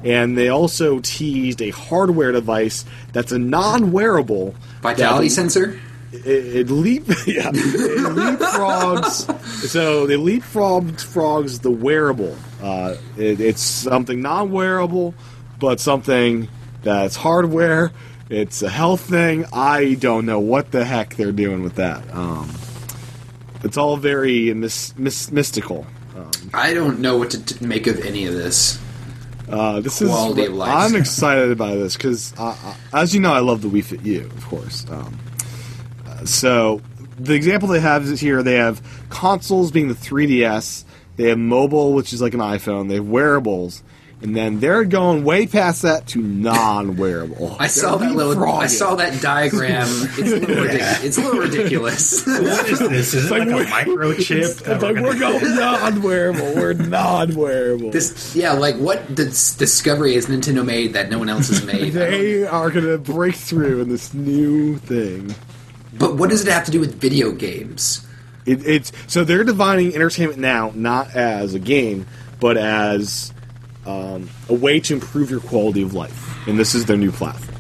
Speaker 2: And they also teased a hardware device that's a non wearable
Speaker 3: Vitality sensor.
Speaker 2: It, it leap yeah it leapfrogs so they leapfrogged frogs the wearable uh, it, it's something non-wearable but something that's hardware it's a health thing i don't know what the heck they're doing with that um, it's all very mis- mis- mystical
Speaker 3: I don't know what to t- make of any of this.
Speaker 2: uh, this
Speaker 3: Quality
Speaker 2: is
Speaker 3: of life.
Speaker 2: I'm excited about this because, as you know, I love the Wii Fit U, of course. Um, so the example they have is here they have consoles being the 3DS, they have mobile, which is like an iPhone, they have wearables, and then they're going way past that to non-wearable.
Speaker 3: I saw
Speaker 2: They're
Speaker 3: that little. I saw that diagram. It's a little, ridic- it's a little ridiculous.
Speaker 4: What is this? Is it like,
Speaker 2: like
Speaker 4: a microchip?
Speaker 2: It's
Speaker 4: that
Speaker 2: like
Speaker 4: we're
Speaker 2: we're
Speaker 4: gonna-
Speaker 2: non-wearable. We're non-wearable.
Speaker 3: this, yeah, like what dis- discovery has Nintendo made that no one else has made?
Speaker 2: They are going to break through in this new thing.
Speaker 3: But what does it have to do with video games?
Speaker 2: It, it's so they're defining entertainment now not as a game, but as um, a way to improve your quality of life, and this is their new platform.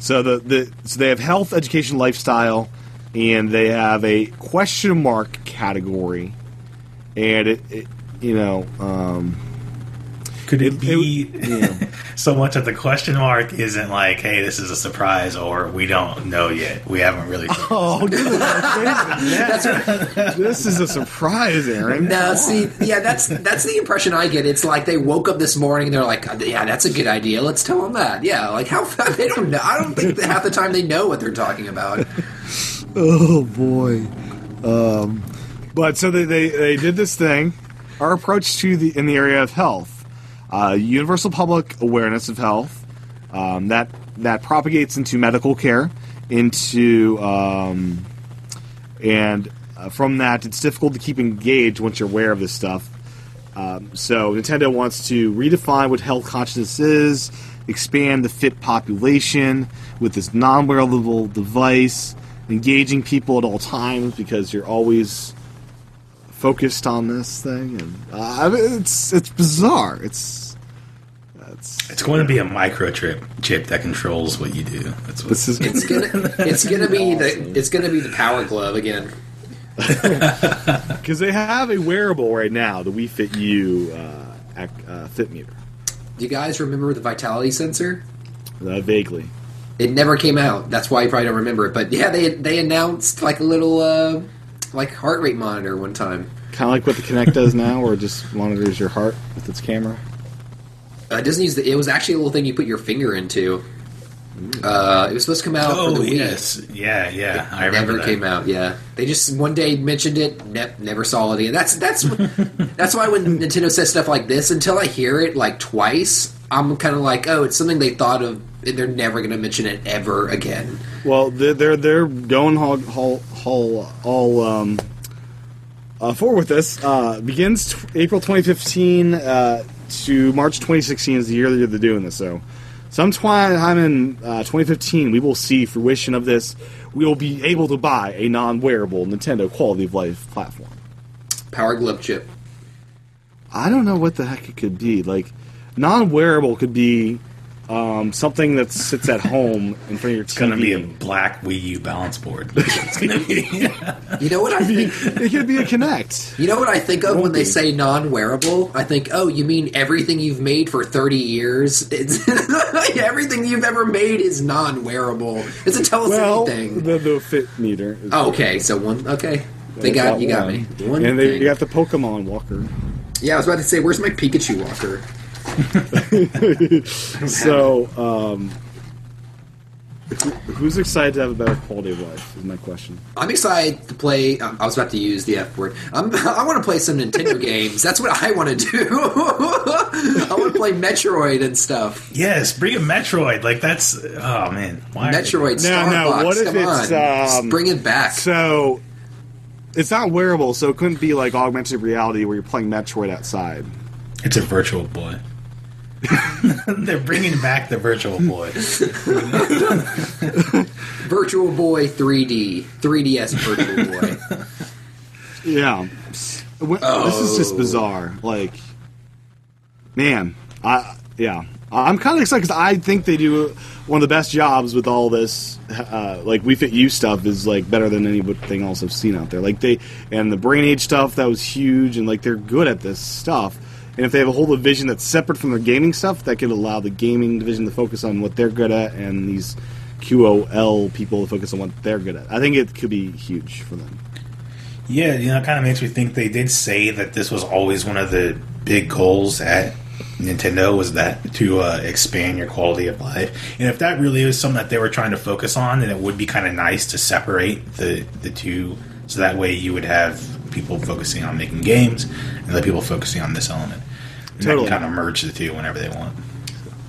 Speaker 2: So the, the so they have health, education, lifestyle, and they have a question mark category and it, it you know, um,
Speaker 4: Could it,
Speaker 2: It-
Speaker 4: be
Speaker 2: it- yeah.
Speaker 4: so much that the question mark isn't like, "Hey, this is a surprise," or "We don't know yet. We haven't really."
Speaker 2: oh, this is a surprise, Aaron.
Speaker 3: No, see, yeah, that's that's the impression I get. It's like they woke up this morning and they're like, "Yeah, that's a good idea. Let's tell them that." Yeah, like how they don't know. I don't think half the time they know what they're talking about.
Speaker 2: Oh boy. Um, but so they, they they did this thing. Our approach to the in the area of health, uh, universal public awareness of health, um, that that propagates into medical care, into um, and uh, from that it's difficult to keep engaged once you're aware of this stuff. Um, so Nintendo wants to redefine what health consciousness is, expand the fit population with this non-wearable device, engaging people at all times because you're always focused on this thing, and uh, I mean, it's it's bizarre. It's it's
Speaker 4: It's going to be a microchip chip that controls what you do. That's what
Speaker 2: this is
Speaker 3: It's gonna it's gonna be the it's gonna be the Power Glove again.
Speaker 2: because they have a wearable right now, the Wii Fit U uh, ac- uh, Fit meter,
Speaker 3: Do you guys remember the vitality sensor?
Speaker 2: uh, vaguely.
Speaker 3: It never came out. That's why you probably don't remember it. But yeah, they they announced like a little uh, like heart rate monitor one time.
Speaker 2: Kind of like what the Kinect does now, where it just monitors your heart with its camera.
Speaker 3: Uh, it doesn't use the. It was actually a little thing you put your finger into. Uh, it was supposed to come out
Speaker 4: Oh
Speaker 3: for the Wii.
Speaker 4: yes, yeah, yeah. I
Speaker 3: It
Speaker 4: remember
Speaker 3: never
Speaker 4: that.
Speaker 3: came out. Yeah, they just one day mentioned it, ne- never saw it again. That's that's that's why when Nintendo says stuff like this, until I hear it like twice, I'm kind of like, oh, it's something they thought of. They're never going to mention it ever again.
Speaker 2: Well, they're they're, they're going all all all, all um, uh, forward with this. Uh, begins t- April 2015 uh, to March 2016 is the year that they're doing this. So, sometime in uh, 2015, we will see fruition of this. We will be able to buy a non-wearable Nintendo quality of life platform.
Speaker 3: Power glove chip.
Speaker 2: I don't know what the heck it could be. Like, non-wearable could be um, something that sits at home in front of your TV.
Speaker 4: It's going to be a black Wii U balance board. it's going to be.
Speaker 3: You know what I think?
Speaker 2: it could be a Kinect.
Speaker 3: You know what I think of when they say non-wearable? I think, oh, you mean everything you've made for thirty years? It's everything you've ever made is non-wearable. It's a tell us
Speaker 2: Well,
Speaker 3: anything.
Speaker 2: the, the fit meter. is-
Speaker 3: Oh, okay, so one. Okay, they
Speaker 2: That's
Speaker 3: got
Speaker 2: that
Speaker 3: you. Got
Speaker 2: one.
Speaker 3: me. One
Speaker 2: and they you got the Pokemon Walker.
Speaker 3: Yeah, I was about to say, where's my Pikachu walker?
Speaker 2: So, um, who- who's excited to have a better quality of life? Is my question.
Speaker 3: I'm excited to play. uh, I was about to use the F word. I'm, I want to play some Nintendo games. That's what I want to do. I want to play Metroid and stuff.
Speaker 4: yes, bring a Metroid. Like that's. Oh man, why?
Speaker 3: Metroid,
Speaker 2: No,
Speaker 3: Star
Speaker 2: no,
Speaker 3: Fox.
Speaker 2: what if
Speaker 3: Come
Speaker 2: it's,
Speaker 3: on, Just
Speaker 2: um,
Speaker 3: bring it back.
Speaker 2: So, it's not wearable, so it couldn't be like augmented reality where you're playing Metroid outside.
Speaker 4: It's a virtual boy. They're bringing back the virtual boy.
Speaker 3: Virtual Boy 3D, 3DS Virtual Boy.
Speaker 2: Yeah, Wh- this is just bizarre. Like, man, I yeah, I'm kind of excited because I think they do one of the best jobs with all this. Uh, like Wii Fit U stuff is like better than anything else I've seen out there. Like they and the Brain Age stuff that was huge, and like they're good at this stuff. And if they have a whole division that's separate from their gaming stuff, that could allow the gaming division to focus on what they're good at, and these QOL people to focus on what they're good at. I think it could be huge for them.
Speaker 4: Yeah, you know, it kind of makes me think they did say that this was always one of the big goals at Nintendo was that to uh, expand your quality of life. And if that really is something that they were trying to focus on, then it would be kind of nice to separate the the two, so that way you would have people focusing on making games and other people focusing on this element. And
Speaker 2: Totally.
Speaker 4: they can kind of merge the two whenever they want.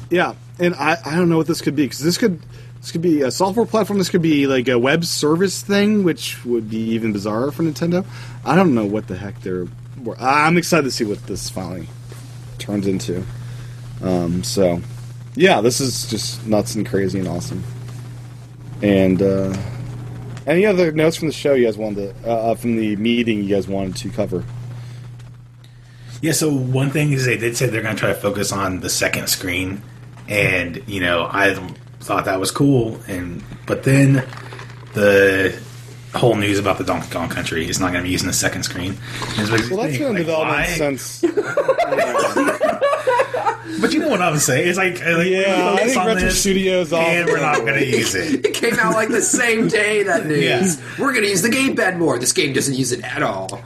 Speaker 2: Yeah, and I, I don't know what this could be because this could this could be a software platform. This could be like a web service thing, which would be even bizarre for Nintendo. I don't know what the heck they're. I'm excited to see what this finally turns into. Um, so, yeah, this is just nuts and crazy and awesome. And uh, any other notes from the show you guys wanted to, uh, from the meeting you guys wanted to cover?
Speaker 4: Yeah, so one thing is they did say they're going to try to focus on the second screen, and you know I thought that was cool, and but then the whole news about the Donkey Kong Country is not going to be using the second screen.
Speaker 2: Well, that's been in
Speaker 4: like,
Speaker 2: development
Speaker 4: why?
Speaker 2: since.
Speaker 4: But you know what I'm saying? It's like, uh, like
Speaker 2: Yeah, I think
Speaker 4: on
Speaker 2: Retro
Speaker 4: this,
Speaker 2: Studios off.
Speaker 4: and we're not going to use it.
Speaker 3: It came out like the same day that news.
Speaker 4: Yeah.
Speaker 3: We're going to use the gamepad more. This game doesn't use it at all.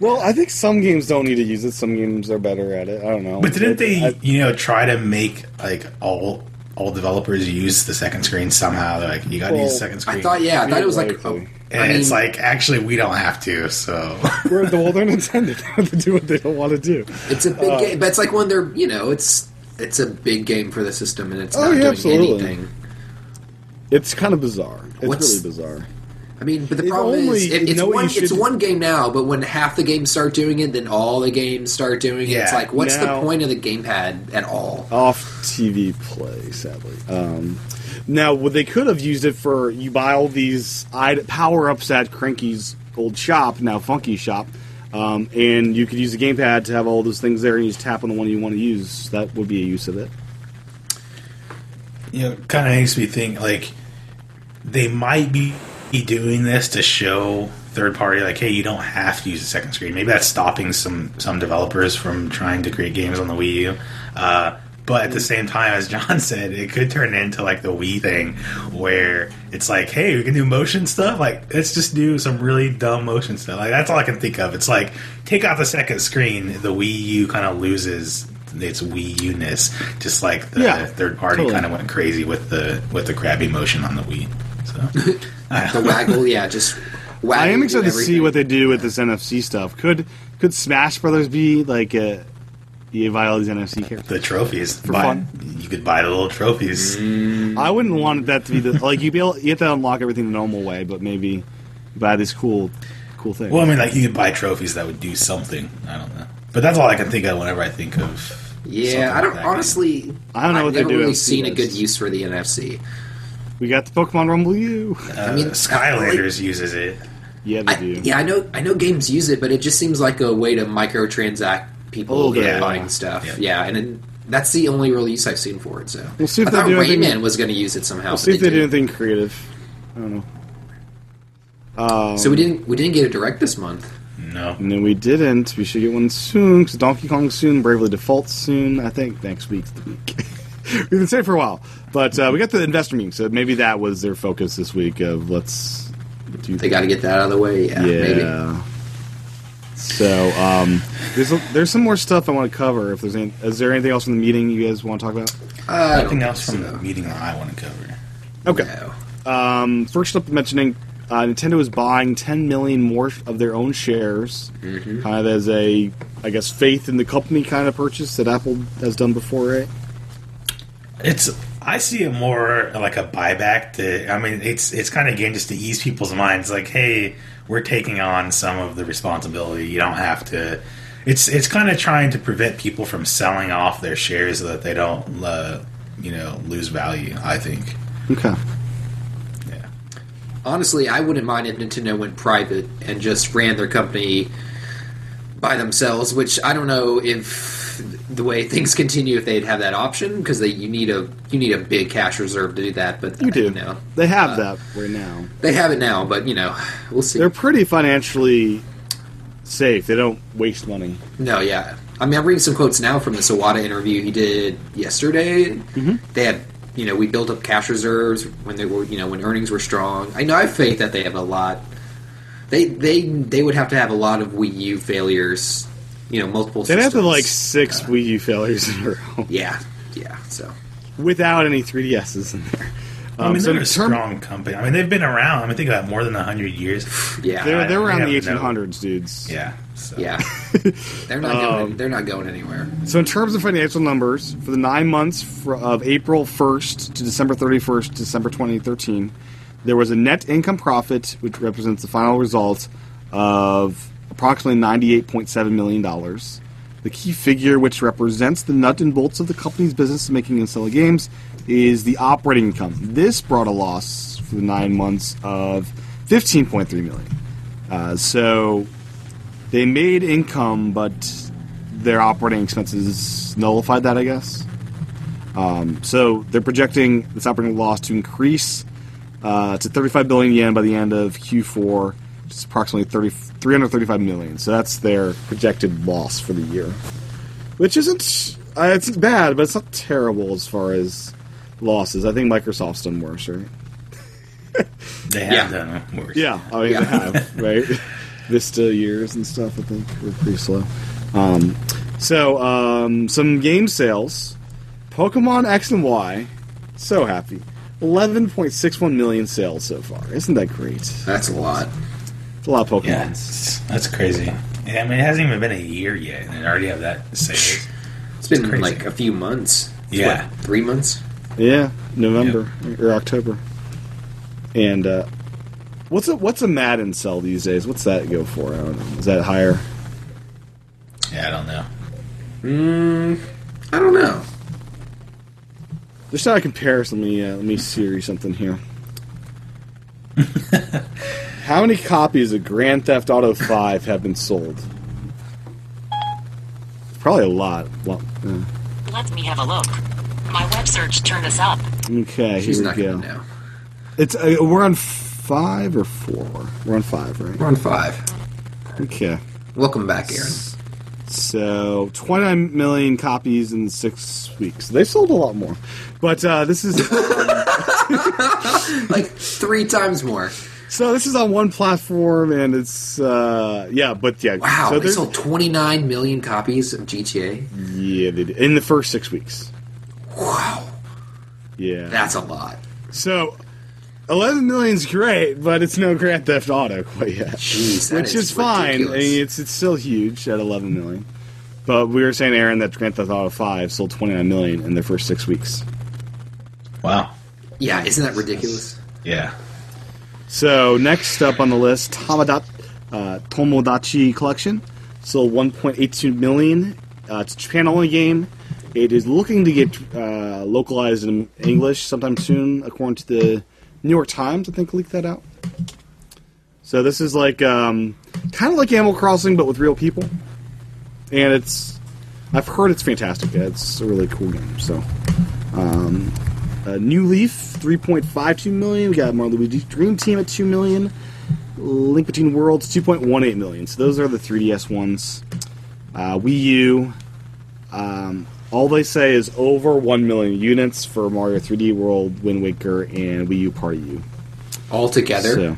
Speaker 2: Well, I think some games don't need to use it. Some games are better at it. I don't know.
Speaker 4: But didn't they,
Speaker 2: I-
Speaker 4: you know, try to make like all all developers use the second screen somehow? They're like, you got to
Speaker 2: Well,
Speaker 4: use the second screen.
Speaker 3: I thought, yeah, I thought it was like.
Speaker 2: Theoretically.
Speaker 3: oh,
Speaker 4: and
Speaker 3: I mean,
Speaker 4: it's like actually we don't have to. So
Speaker 2: We're the well, they're Nintendo. Have to do what they don't want to do.
Speaker 3: it's a big
Speaker 2: uh,
Speaker 3: game, but it's like when they're, you know, it's it's a big game for the system, and it's
Speaker 2: Oh,
Speaker 3: not
Speaker 2: yeah,
Speaker 3: doing
Speaker 2: absolutely.
Speaker 3: anything.
Speaker 2: It's kind of bizarre. It's
Speaker 3: What's-
Speaker 2: really bizarre.
Speaker 3: I mean, but the
Speaker 2: If
Speaker 3: problem
Speaker 2: only
Speaker 3: is, it, it's
Speaker 2: know
Speaker 3: one. It's
Speaker 2: should-
Speaker 3: one game now, but when half the games start doing it, then all the games start doing it. It's like, what's
Speaker 2: Now-
Speaker 3: the point of the gamepad at all?
Speaker 2: Off TV play, sadly. Um, now, what they could have used it for, you buy all these power ups at Cranky's old shop, now Funky Shop, um, and you could use the gamepad to have all those things there, and you just tap on the one you want to use. That would be a use of it.
Speaker 4: you know, kind of makes me think like they might be be doing this to show third party like, hey, you don't have to use a second screen. Maybe that's stopping some some developers from trying to create games on the Wii U. Uh, but at the same time, as John said, it could turn into like the Wii thing, where it's like, hey, we can do motion stuff. Like, let's just do some really dumb motion stuff. Like, that's all I can think of. It's like take out the second screen, the Wii U kind of loses its Wii U ness, just like the
Speaker 2: Yeah,
Speaker 4: third party
Speaker 2: totally.
Speaker 4: kind of went crazy with the with the crabby motion on the Wii. So,
Speaker 3: The waggle, yeah, just.
Speaker 2: I am excited to see what they do with this NFC stuff. Could could Smash Brothers be like a you buy all these NFC characters?
Speaker 4: the trophies.
Speaker 2: For
Speaker 4: buy,
Speaker 2: fun?
Speaker 4: You could buy the little trophies. Mm.
Speaker 2: I wouldn't want that to be the like you be able you have to unlock everything the normal way, but maybe buy these cool cool things.
Speaker 4: Well, I mean, like you could buy trophies that would do something. I don't know, but that's all I can think of whenever I think of.
Speaker 3: Yeah, I don't
Speaker 4: that.
Speaker 3: honestly.
Speaker 2: I don't know
Speaker 3: I've
Speaker 2: what they
Speaker 3: never
Speaker 2: do
Speaker 3: really
Speaker 2: with
Speaker 3: seen a good use for the NFC.
Speaker 2: We got the Pokemon Rumble U.
Speaker 4: Uh,
Speaker 3: I mean,
Speaker 4: Skylanders uses it.
Speaker 2: yeah, they
Speaker 3: I,
Speaker 2: do.
Speaker 3: yeah, I know. I know games use it, but it just seems like a way to microtransact people
Speaker 2: A little
Speaker 3: that
Speaker 2: bit,
Speaker 3: are
Speaker 2: yeah.
Speaker 3: buying stuff.
Speaker 4: Yeah.
Speaker 3: Yeah, and then that's the only real use I've seen for it. So
Speaker 2: We'll see if
Speaker 3: I
Speaker 2: they
Speaker 3: thought
Speaker 2: do anything-
Speaker 3: Rayman was going to use it somehow.
Speaker 2: We'll see if they do anything creative. I don't know. Um,
Speaker 3: So we didn't. We didn't get a direct this month.
Speaker 4: No,
Speaker 2: no, we didn't. We should get one soon because Donkey Kong soon, Bravely Default soon. I think next week's the week. We've been saying for a while, but uh, we got the investor meeting, so maybe that was their focus this week. Of let's do.
Speaker 3: They got to get that out of the way. Yeah,
Speaker 2: yeah.
Speaker 3: maybe.
Speaker 2: So um, there's a, there's some more stuff I want to cover. If there's any, is there anything else from the meeting you guys want to talk about?
Speaker 3: Uh,
Speaker 4: nothing else from
Speaker 3: so.
Speaker 4: the meeting that I want to cover.
Speaker 2: Okay.
Speaker 3: No.
Speaker 2: Um, first up, mentioning uh, Nintendo is buying 10 million more of their own shares,
Speaker 3: Mm-hmm.
Speaker 2: kind of as a, I guess, faith in the company kind of purchase that Apple has done before, right?
Speaker 4: It's I see it more like a buyback. To I mean, it's it's kind of again just to ease people's minds. Like, hey, we're taking on some of the responsibility. You don't have to. It's it's kind of trying to prevent people from selling off their shares so that they don't, uh, you know, lose value. I think.
Speaker 2: Okay.
Speaker 4: Yeah.
Speaker 3: Honestly, I wouldn't mind if Nintendo went private and just ran their company by themselves. Which I don't know if the way things continue, if they'd have that option, because they you need a you need a big cash reserve to do that. But
Speaker 2: You do.
Speaker 3: You know,
Speaker 2: They have
Speaker 3: Uh,
Speaker 2: that right now.
Speaker 3: they have it now, but you know, we'll see.
Speaker 2: They're pretty financially safe. They don't waste money.
Speaker 3: No, yeah. I mean, I'm reading some quotes now from the Iwata interview he did yesterday.
Speaker 2: Mm-hmm.
Speaker 3: They had, you know, we built up cash reserves when they were, you know, when earnings were strong. I know I have faith that they have a lot. They they they would have to have a lot of Wii U failures, you know, multiple.
Speaker 2: They'd have to like six Wii U failures in a row
Speaker 3: Yeah, yeah. So
Speaker 2: without any 3DSs in there.
Speaker 4: I mean,
Speaker 2: Um, so
Speaker 4: they're
Speaker 2: in
Speaker 4: a
Speaker 2: term-
Speaker 4: strong company. I mean, they've been around. I mean, think about more than hundred years.
Speaker 3: yeah,
Speaker 2: They're, they're around
Speaker 4: I
Speaker 2: the
Speaker 4: have no-
Speaker 2: 1800s, dudes.
Speaker 4: Yeah. So.
Speaker 3: yeah. They're not
Speaker 2: Um,
Speaker 3: going. They're not going anywhere.
Speaker 2: So, in terms of financial numbers, for the nine months fr of April 1st to December 31st, December 2013, there was a net income profit, which represents the final result of approximately $98.7 million. The key figure, which represents the nut and bolts of the company's business making and selling games, is the operating income. This brought a loss for the nine months of 15.3 million. Uh, so, they made income, but their operating expenses nullified that, I guess. Um, so they're projecting this operating loss to increase uh, to 35 billion yen by the end of Q4, which is approximately 30, 335 million. So that's their projected loss for the year, which isn't uh, it's bad, but it's not terrible as far as losses. I think Microsoft's done worse, right?
Speaker 4: They have
Speaker 3: Yeah.
Speaker 4: done worse.
Speaker 2: Yeah, I mean
Speaker 3: Yeah.
Speaker 2: they have right. Vista years and stuff. I think were pretty slow. Um, so um, some game sales. Pokemon X and Y. So happy. 11.61 million sales so far. Isn't that great?
Speaker 3: That's a lot.
Speaker 2: It's a lot of Pokemons.
Speaker 4: Yeah, that's crazy. Yeah, I mean, it hasn't even been a year yet, and they already have that sales.
Speaker 3: It's been
Speaker 4: crazy.
Speaker 3: like a few months.
Speaker 4: Yeah.
Speaker 3: what, three months.
Speaker 2: Yeah, November or October. And uh, what's a what's a Madden sell these days? What's that go for? I don't know. Is that higher?
Speaker 4: Yeah, I don't know.
Speaker 3: Mm, I don't know.
Speaker 2: Just out of comparison, let me uh, let me see something here. How many copies of Grand Theft Auto Five have been sold? Probably a lot. Well, yeah.
Speaker 5: Let me have a look. My web search turned us up.
Speaker 2: Okay,
Speaker 3: She's
Speaker 2: here we
Speaker 3: going
Speaker 2: go.
Speaker 3: to know.
Speaker 2: It's uh, we're on five or four. We're on five, right?
Speaker 3: We're on five.
Speaker 2: Okay.
Speaker 3: Welcome back, Aaron.
Speaker 2: So 29 million copies in six weeks. They sold a lot more, but uh, this is
Speaker 3: like three times more.
Speaker 2: So this is on one platform, and it's uh, yeah, but yeah,
Speaker 3: Wow,
Speaker 2: So
Speaker 3: they sold 29 million copies of GTA.
Speaker 2: Yeah, they did. in the first six weeks.
Speaker 3: Wow,
Speaker 2: Yeah,
Speaker 3: that's a lot.
Speaker 2: so 11 million's great, but it's no Grand Theft Auto quite yet,
Speaker 3: Jeez, that
Speaker 2: which is, fine. I mean, it's it's still huge at 11 million. But we were saying, Aaron, that Grand Theft Auto 5 sold 29 million in their first six weeks.
Speaker 4: Wow.
Speaker 3: yeah, isn't that ridiculous?
Speaker 4: Yeah.
Speaker 2: So next up on the list, uh, Tomodachi Collection sold 1.82 million. Uh, it's a Japan-only game. It is looking to get uh, localized in English sometime soon, according to the New York Times. I think leaked that out. So this is like um, kind of like Animal Crossing, but with real people. And it's, I've heard it's fantastic. It's a really cool game. So. Um, uh, New Leaf, 3.52 million. We got Mario & Luigi Dream Team at 2 million. Link Between Worlds, 2.18 million. So those are the 3DS ones. Uh, Wii U, um, all they say is over 1 million units for Mario 3D World, Wind Waker, and Wii U Party U.
Speaker 3: All together.
Speaker 2: So,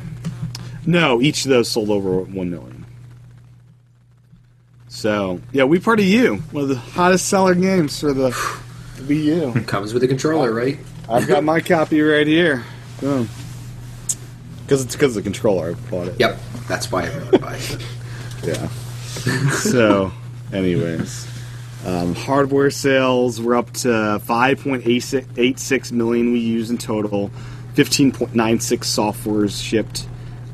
Speaker 2: no, each of those sold over 1 million. So, yeah, Wii Party U, one of the hottest seller games for the Wii U.
Speaker 3: Comes with a controller, right?
Speaker 2: I've got my copy right here. Boom. Because it's because of the controller. I bought it.
Speaker 3: Yep, that's why everyone buys it.
Speaker 2: Yeah. so, anyways, um, hardware sales were up to 5.86 million Wii Us in total. 15.96 softwares shipped.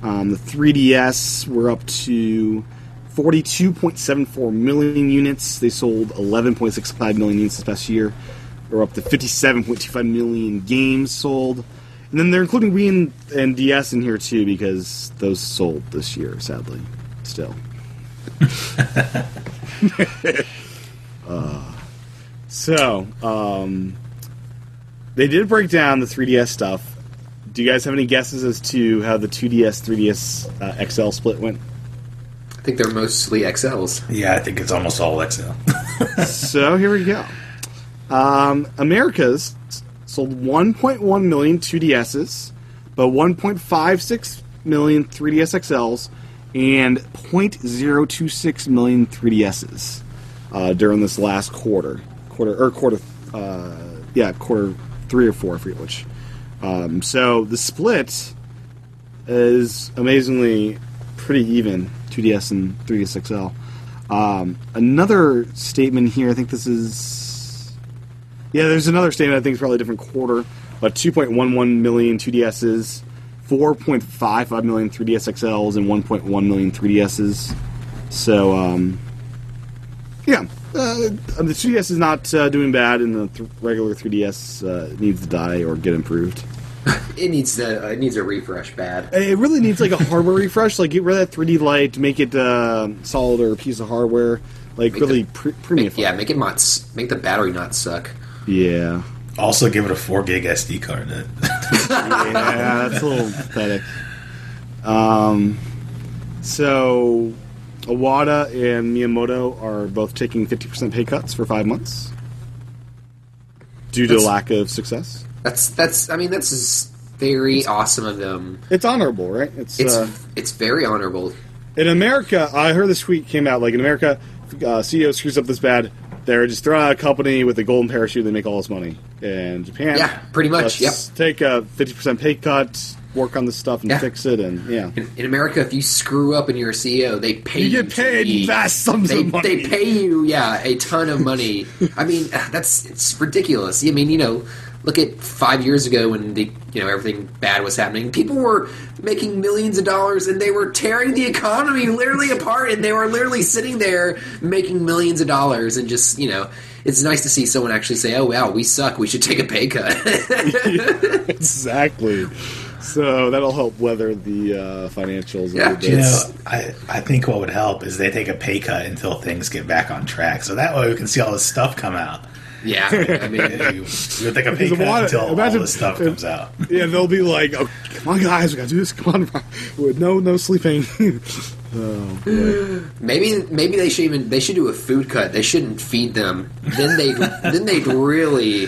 Speaker 2: Um, the 3DS were up to 42.74 million units. They sold 11.65 million units this past year. They're up to 57.25 million games sold. And then they're including Wii and, and DS in here too because those sold this year, sadly. Still. uh, so, um, they did break down the 3DS stuff. Do you guys have any guesses as to how the 2DS, 3DS uh, XL split went?
Speaker 3: I think they're mostly XLs.
Speaker 4: Yeah, I think it's almost all XL.
Speaker 2: so here we go. Um, America's sold 1.1 million 2DSs, but 1.56 million 3DS XLs, and 0.026 million 3DSs uh, during this last quarter, quarter or quarter, uh, yeah, quarter three or four, I forget which. Um, so the split is amazingly pretty even, 2DS and 3DS XL. Um, another statement here, I think this is. Yeah, there's another statement, I think it's probably a different quarter, but 2.11 million 2DSs, 4.55 million 3DS XLs, and 1.1 million 3DSs. So, um, yeah, uh, the 2DS is not uh, doing bad, and the th- regular 3DS uh, needs to die or get improved.
Speaker 3: It needs uh, it needs a refresh bad.
Speaker 2: It really needs like a hardware refresh. Like get rid of that 3D light, make it uh, solid or a piece of hardware. Like
Speaker 3: Make
Speaker 2: really
Speaker 3: the-
Speaker 2: pre- premium.
Speaker 3: Yeah, make it not make the battery not suck.
Speaker 2: Yeah.
Speaker 4: also, give it a 4 gig SD card.
Speaker 2: Yeah, that's a little pathetic. Um, so Iwata and Miyamoto are both taking 50% pay cuts for five months due to
Speaker 3: That's-
Speaker 2: lack of success.
Speaker 3: That's that's. I mean, that's just very awesome of them.
Speaker 2: It's honorable, right? It's,
Speaker 3: It's
Speaker 2: uh,
Speaker 3: it's very honorable.
Speaker 2: in America. I heard this tweet came out like in America, uh, CEO screws up this bad. They're just throwing out a company with a golden parachute. They make all this money. In Japan,
Speaker 3: Yeah, pretty much,
Speaker 2: let's Take a 50% pay cut, work on this stuff, and
Speaker 3: Yeah.
Speaker 2: fix it. And yeah,
Speaker 3: In, in America, if you screw up and you're a CEO, they pay
Speaker 2: You get paid
Speaker 3: leave.
Speaker 2: vast sums
Speaker 3: they,
Speaker 2: of money.
Speaker 3: They pay you, yeah, a ton of money. I mean, that's it's ridiculous. I mean, you know, look at five years ago when the you know everything bad was happening. People were making millions of dollars and they were tearing the economy literally apart, and they were literally sitting there making millions of dollars and just you know. It's nice to see someone actually say, "Oh wow, we suck. We should take a pay cut."
Speaker 2: exactly. So that'll help weather the uh, financials.
Speaker 3: Yeah,
Speaker 2: bit.
Speaker 4: You know, I, I think what would help is they take a pay cut until things get back on track. So that way we can see all this stuff come out.
Speaker 3: Yeah, I mean,
Speaker 4: you, you'll take a pay
Speaker 2: Because
Speaker 4: cut
Speaker 2: what-
Speaker 4: until all this stuff
Speaker 2: if-
Speaker 4: comes out.
Speaker 2: Yeah, they'll be like, oh, "Come on, guys, we gotta do this. Come on, with no no sleeping."
Speaker 3: oh, Maybe maybe they should even they should do a food cut. They shouldn't feed them. Then they then they'd really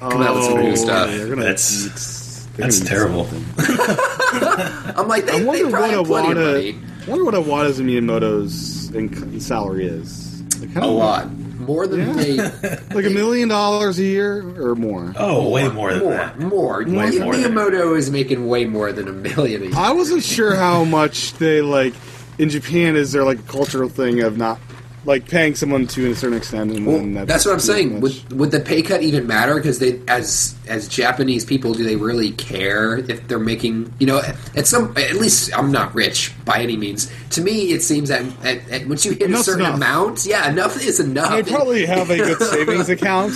Speaker 3: come out with some new oh, stuff.
Speaker 2: they're gonna
Speaker 4: That's- That's terrible.
Speaker 3: I'm like they,
Speaker 2: I
Speaker 3: they
Speaker 2: wonder
Speaker 3: probably have
Speaker 2: what
Speaker 3: plenty of
Speaker 2: Iwata.
Speaker 3: money.
Speaker 2: I wonder what Iwata's and Miyamoto's inc- salary is. Like, how
Speaker 3: A
Speaker 2: do-
Speaker 3: lot more than
Speaker 2: Yeah.
Speaker 3: they
Speaker 2: like a million dollars a year or more.
Speaker 4: Oh, way more than
Speaker 3: more
Speaker 4: that.
Speaker 3: more.
Speaker 4: Way more than
Speaker 3: Miyamoto is making way more than a million. A year.
Speaker 2: I wasn't sure how much they like in Japan. Is there like a cultural thing of not like paying someone to a certain extent? And
Speaker 3: Well,
Speaker 2: then that's,
Speaker 3: that's what I'm saying.
Speaker 2: much?
Speaker 3: Would would the pay cut even matter? Because they, as as Japanese people, do they really care if they're making? You know, at, at some at least I'm not rich by any means. To me, it seems that at, at, once you hit
Speaker 2: Enough's
Speaker 3: a certain
Speaker 2: enough.
Speaker 3: amount, yeah, enough is enough.
Speaker 2: They probably have a good savings account.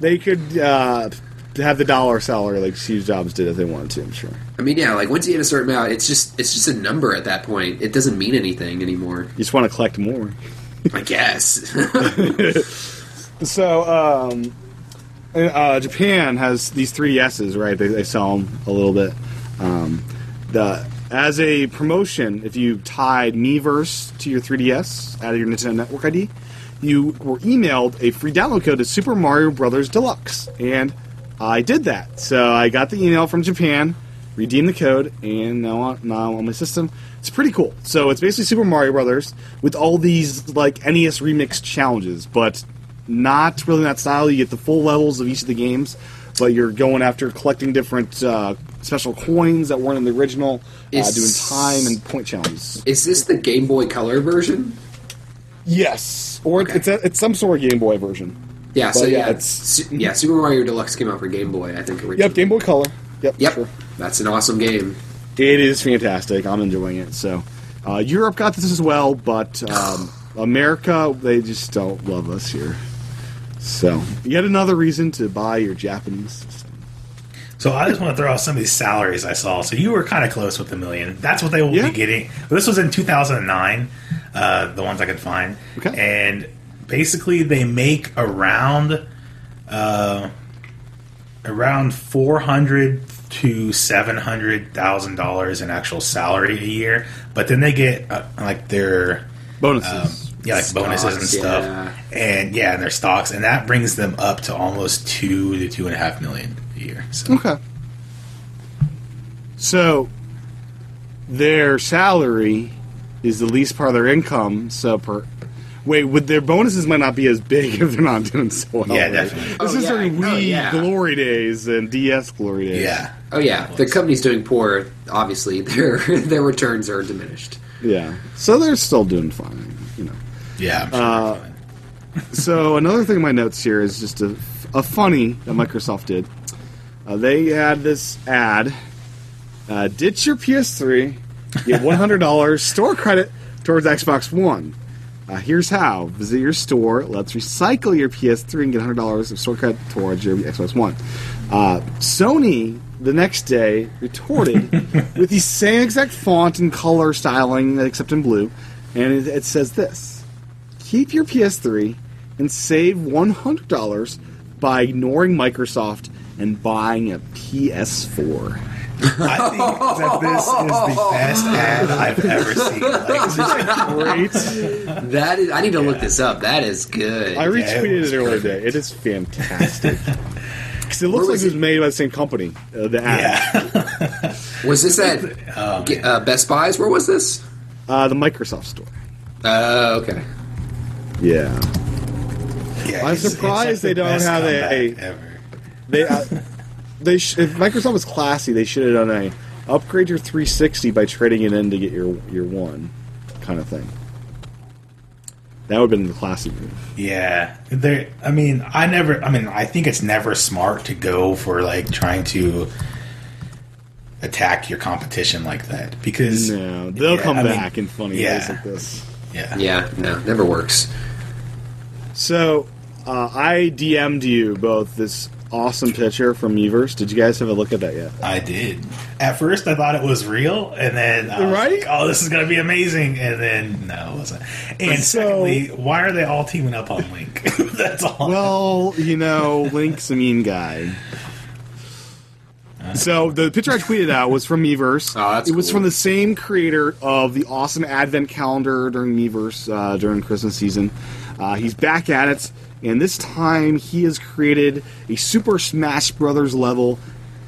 Speaker 2: They could uh, have the dollar salary like Steve Jobs did if they wanted to. I'm sure.
Speaker 3: I mean, yeah, like once you hit a certain amount, it's just it's just a number at that point. It doesn't mean anything anymore.
Speaker 2: You just want to collect more.
Speaker 3: I guess.
Speaker 2: So, um, uh, Japan has these 3DSs, right? They, they sell them a little bit. Um, the as a promotion, if you tied Miiverse to your 3DS out of your Nintendo Network ID, you were emailed a free download code to Super Mario Brothers Deluxe, and I did that. So I got the email from Japan, redeemed the code, and now on, now on my system, it's pretty cool. So it's basically Super Mario Brothers with all these like NES remix challenges, but not really in that style. You get the full levels of each of the games, but you're going after collecting different uh, special coins that weren't in the original, uh,
Speaker 3: Is-
Speaker 2: doing time and point challenges.
Speaker 3: is this the Game Boy Color version?
Speaker 2: Yes, or it's a, it's some sort of Game Boy version.
Speaker 3: Yeah. So
Speaker 2: yeah,
Speaker 3: yeah, yeah. Super Mario Deluxe came out for Game Boy, I think. Originally.
Speaker 2: Yep, Game Boy Color. Yep,
Speaker 3: Yep.
Speaker 2: sure.
Speaker 3: That's an awesome game.
Speaker 2: It is fantastic. I'm enjoying it. So, uh, Europe got this as well, but um, America, they just don't love us here. So, yet another reason to buy your Japanese system.
Speaker 4: So I just want to throw out some of these salaries I saw. So you were kind of close with the million. That's what they will
Speaker 2: Yeah.
Speaker 4: be getting. This was in 2009, uh, the ones I could find.
Speaker 2: Okay.
Speaker 4: And basically, they make around uh, around 400 to 700 thousand dollars in actual salary a year. But then they get uh, like their
Speaker 2: Bonuses.
Speaker 4: um, yeah, like bonuses and stuff,
Speaker 3: yeah.
Speaker 4: and yeah, and their stocks, and that brings them up to almost two to two and a half million a year. So.
Speaker 2: okay. So, their salary is the least part of their income. So, per. Wait, would their bonuses might not be as big if they're not doing so well.
Speaker 4: Yeah,
Speaker 2: right?
Speaker 4: definitely.
Speaker 2: This
Speaker 3: Oh,
Speaker 2: is
Speaker 3: yeah.
Speaker 2: during
Speaker 3: Oh, yeah.
Speaker 2: glory days and DS glory days.
Speaker 4: Yeah.
Speaker 3: Oh yeah, the company's doing poor. Obviously, their their returns are diminished.
Speaker 2: Yeah. So they're still doing fine, you know.
Speaker 4: Yeah. I'm sure
Speaker 2: Uh,
Speaker 4: fine.
Speaker 2: So another thing in my notes here is just a, a funny that Microsoft did. Uh, they had this ad: uh, ditch your PS3, get one hundred dollars store credit towards Xbox One. Uh, here's how: visit your store. Let's recycle your PS3 and get hundred dollars of store credit towards your Xbox One. Uh, Sony the next day retorted with the same exact font and color styling, except in blue, and it, it says this keep your PS3 and save $100 by ignoring Microsoft and buying a PS4.
Speaker 4: I think that this is the best ad I've ever seen. Like, this is
Speaker 2: Great.
Speaker 3: That is, I need to look this up. That is good.
Speaker 2: I retweeted
Speaker 4: was
Speaker 2: it earlier today. It is fantastic. Because it looks like it was made by the same company. Uh, the ad.
Speaker 4: yeah.
Speaker 3: was this at
Speaker 4: Oh,
Speaker 3: uh, Best Buys? Where was this?
Speaker 2: Uh, the Microsoft store.
Speaker 3: Uh, okay.
Speaker 2: Yeah.
Speaker 4: Yeah,
Speaker 2: I'm
Speaker 4: it's- it's
Speaker 2: surprised
Speaker 4: like the
Speaker 2: they don't have a-
Speaker 4: comeback ever.
Speaker 2: They uh, they sh- if Microsoft was classy, they should have done a upgrade your 360 by trading it in to get your your one kind of thing. That would have been the classy move.
Speaker 4: Yeah, there. I mean, I never. I mean, I think it's never smart to go for like trying to attack your competition like that because
Speaker 2: No, they'll
Speaker 4: Yeah,
Speaker 2: come
Speaker 4: I mean,
Speaker 2: back in funny
Speaker 4: yeah.
Speaker 2: ways like this.
Speaker 4: yeah,
Speaker 3: Yeah, no, never works.
Speaker 2: So, uh, I DM'd you both this awesome picture from Miiverse. Did you guys have a look at that yet?
Speaker 4: I did. At first, I thought it was real, and then I was
Speaker 2: Right?
Speaker 4: like, "Oh, this is gonna be amazing," and then no, it wasn't. And
Speaker 2: So-
Speaker 4: secondly, why are they all teaming up on Link? That's all.
Speaker 2: Well, you know, Link's a mean guy. So the picture I tweeted out was from Miiverse.
Speaker 3: Oh, that's
Speaker 2: it was
Speaker 3: cool.
Speaker 2: from the same creator of the awesome Advent calendar during Miiverse uh, during Christmas season. Uh, he's back at it, and this time he has created a Super Smash Brothers level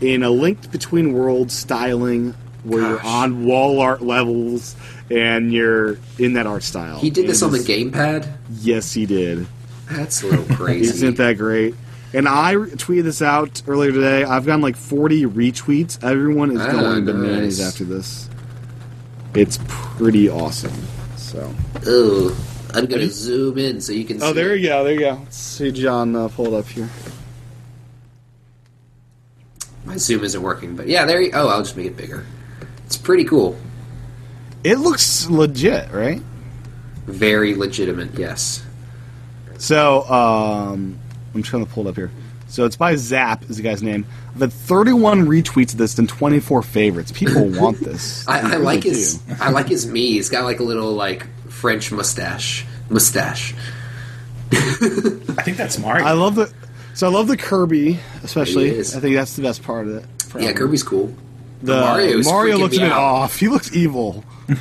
Speaker 2: in a Link Between Worlds styling, where you're on wall art levels and you're in that art style.
Speaker 3: He did this on the gamepad.
Speaker 2: Yes, he did.
Speaker 3: That's a little crazy.
Speaker 2: Isn't that great? And I tweeted this out earlier today. I've gotten like 40 retweets. Everyone is
Speaker 3: Ah,
Speaker 2: going bananas
Speaker 3: nice.
Speaker 2: after this. It's pretty awesome. So,
Speaker 3: Ugh. I'm gonna zoom in so you can.
Speaker 2: oh,
Speaker 3: see
Speaker 2: Oh,
Speaker 3: there
Speaker 2: you go. There you go. Let's see John uh, pull it up here.
Speaker 3: My zoom isn't working, but yeah, there. You, oh, I'll just make it bigger. It's pretty cool.
Speaker 2: It looks legit, right?
Speaker 3: Very legitimate. Yes.
Speaker 2: So, um, I'm trying to pull it up here. So it's by Zap is the guy's name. I've had 31 retweets of this and 24 favorites. People want this.
Speaker 3: I, I like his. I like his me. He's got like a little like French mustache. Mustache.
Speaker 4: I think that's Mario.
Speaker 2: I love the. So I love the Kirby, especially. I think that's the best part of it.
Speaker 3: Yeah. Kirby's cool.
Speaker 2: The
Speaker 3: Mario's
Speaker 2: Mario looks a bit
Speaker 3: out.
Speaker 2: off. He looks evil.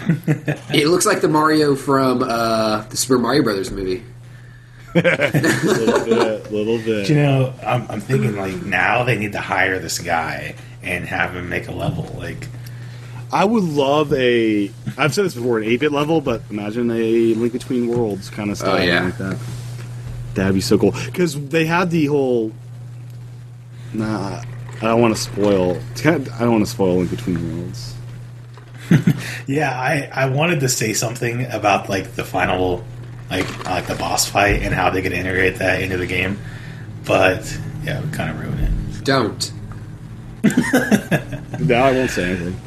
Speaker 3: It looks like the Mario from uh, the Super Mario Brothers movie.
Speaker 2: little bit, little bit.
Speaker 4: you know, I'm, I'm thinking like now they need to hire this guy and have him make a level. Like,
Speaker 2: I would love a. I've said this before, an 8-bit level, but imagine a Link Between Worlds kind of style
Speaker 3: Oh, yeah.
Speaker 2: like that. That'd be so cool because they had the whole. Nah, I don't want to spoil. it's kind of- I don't want to spoil Link Between Worlds.
Speaker 4: yeah, I I wanted to say something about like the final, like like the boss fight and how they could integrate that into the game, but yeah, we kind of ruin it.
Speaker 3: Don't.
Speaker 2: No, I won't say anything.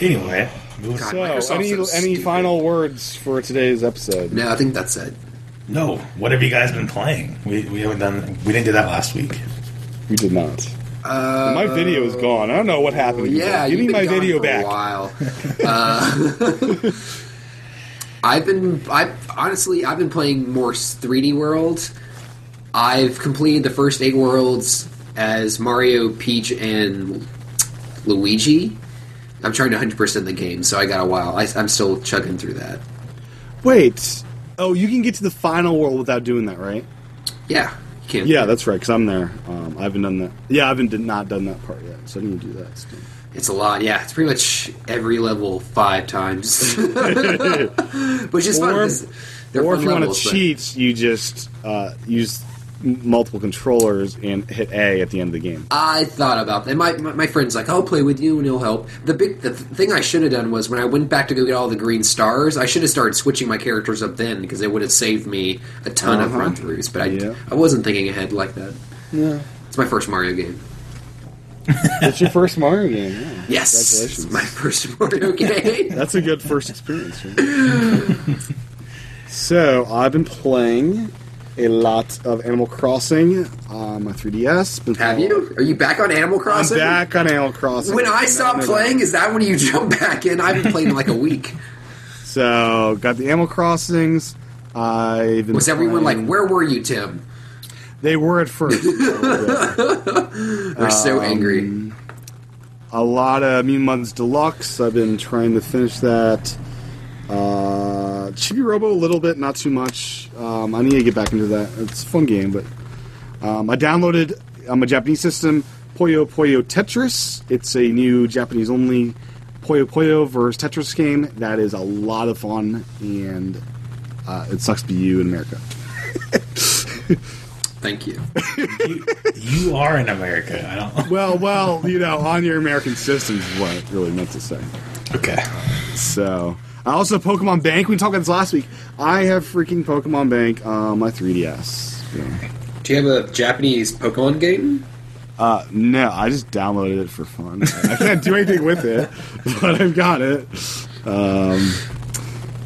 Speaker 4: Anyway,
Speaker 3: God.
Speaker 2: So,
Speaker 3: Microsoft's
Speaker 2: any
Speaker 3: so
Speaker 2: any
Speaker 3: stupid.
Speaker 2: final words for today's episode?
Speaker 3: No, I think that's it.
Speaker 4: No, what have you guys been playing? We, we haven't done. We didn't do that last week.
Speaker 2: We did not.
Speaker 3: Uh,
Speaker 2: My video is gone. I don't know what happened. to you
Speaker 3: Yeah,
Speaker 2: give
Speaker 3: you've
Speaker 2: me
Speaker 3: been
Speaker 2: my
Speaker 3: gone
Speaker 2: video
Speaker 3: for
Speaker 2: back.
Speaker 3: A while. Uh, I've been, I honestly, I've been playing more 3D World. I've completed the first eight worlds as Mario, Peach, and Luigi. I'm trying to 100% the game, so I got a while. I, I'm still chugging through that.
Speaker 2: Wait. Oh, you can get to the final world without doing that, right?
Speaker 3: Yeah, you can.
Speaker 2: Yeah, that's right. Because I'm there. Um, I haven't done that. Yeah, I haven't did not done that part yet. So I need to do that. Still.
Speaker 3: It's a lot, yeah. It's pretty much every level five times, which is fun.
Speaker 2: Or-
Speaker 3: they're
Speaker 2: or if
Speaker 3: fun
Speaker 2: you want to cheat, you just uh, use multiple controllers and hit A at the end of the game.
Speaker 3: I thought about that. My, my my friend's like, "I'll play with you and he'll help." The big the thing I should have done was when I went back to go get all the green stars, I should have started switching my characters up then because it would have saved me a ton of
Speaker 2: Uh-huh.
Speaker 3: run throughs. But I
Speaker 2: Yeah.
Speaker 3: I wasn't thinking ahead like that.
Speaker 2: Yeah.
Speaker 3: It's my first Mario game.
Speaker 2: It's your first Mario game. Yeah.
Speaker 3: Yes, it's
Speaker 2: Congratulations.
Speaker 3: my first Mario game.
Speaker 2: That's a good first experience. right? so I've been playing a lot of Animal Crossing on my 3DS. Been
Speaker 3: Have
Speaker 2: playing-
Speaker 3: you? Are you back on Animal
Speaker 2: I'm
Speaker 3: Crossing?
Speaker 2: back on Animal Crossing.
Speaker 3: When I stop
Speaker 2: No, no, no.
Speaker 3: playing, is that when you jump back in? I haven't played in like a week.
Speaker 2: So got the Animal Crossings. I've been
Speaker 3: Was everyone like,
Speaker 2: playing-
Speaker 3: "Where were you, Tim?"
Speaker 2: They were at first.
Speaker 3: They're so angry.
Speaker 2: a lot of Mutant Mudds Deluxe. I've been trying to finish that. Uh, Chibi Robo a little bit, not too much. Um, I need to get back into that. It's a fun game, but um, I downloaded on my Japanese system Puyo Puyo Tetris. It's a new Japanese only Puyo Puyo versus Tetris game. That is a lot of fun, and uh, it sucks to be you in America.
Speaker 3: Thank you.
Speaker 4: you, you are in America. I don't.
Speaker 2: Well, well, you know, on your American system is what I really meant to say.
Speaker 4: Okay.
Speaker 2: So, I also Pokemon Bank. We talked about this last week. I have freaking Pokemon Bank on my 3DS. Yeah.
Speaker 3: Do you have a Japanese Pokemon game?
Speaker 2: Uh, no, I just downloaded it for fun. I can't do anything with it, but I've got it. Um,